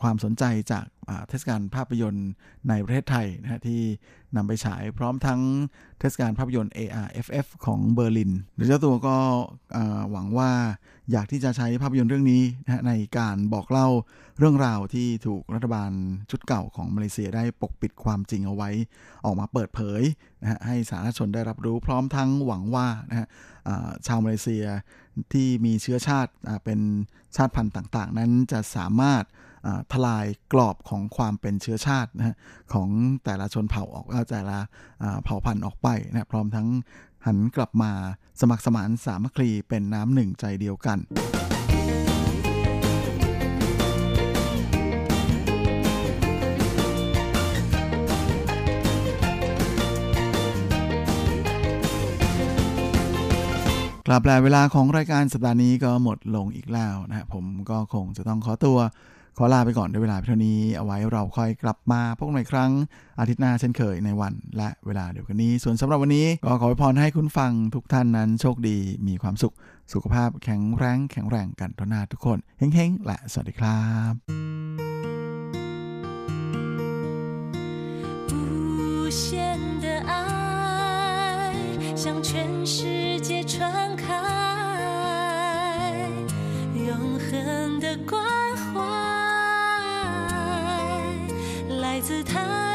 ความสนใจจากเทศกาลภาพยนตร์ในประเทศไทยนะฮะที่นำไปฉายพร้อมทั้งเทศกาลภาพยนตร์ ARFF ของเบอร์ลินโดยเจ้าตัวก็หวังว่าอยากที่จะใช้ภาพยนตร์เรื่องนี้นะฮะในการบอกเล่าเรื่องราวที่ถูกรัฐบาลชุดเก่าของมาเลเซียได้ปกปิดความจริงเอาไว้ ออกมาเปิดเผยนะฮะให้สาธารณชนได้รับรู้พร้อมทั้งหวังว่านะฮะชาวมาเลเซียที่มีเชื้อชาติเป็นชาติพันธุ์ต่าง ๆ นั้นจะสามารถ ทลายกรอบของความเป็นเชื้อชาตินะฮะของแต่ละชนเผ่าออกเอ่อแต่ละเผ่าพันธุ์ออกไปนะพร้อมทั้งหันกลับมาสมัครสมานสามัคคีเป็นน้ำหนึ่งใจเดียวกันกลับแล้วเวลาของรายการสัปดาห์นี้ก็หมดลงอีกแล้วนะฮะผมก็คงจะต้องขอตัว ขอลาไปก่อนด้วยเวลาเท่านี้เอาไว้เราค่อยกลับมาพบกันใหม่อีกครั้งอาทิตย์หน้าเช่นเคยในวัน และเวลาเดียวกันนี้ ส่วนสำหรับวันนี้ก็ขออวยพรให้คุณฟังทุกท่านนั้นโชคดีมีความสุขสุขภาพแข็งแรงแข็งแรงกันทุกหน้าทุกคนเฮ้งๆ และสวัสดีครับ 无限的爱向全世界传开，永恒的关 来自他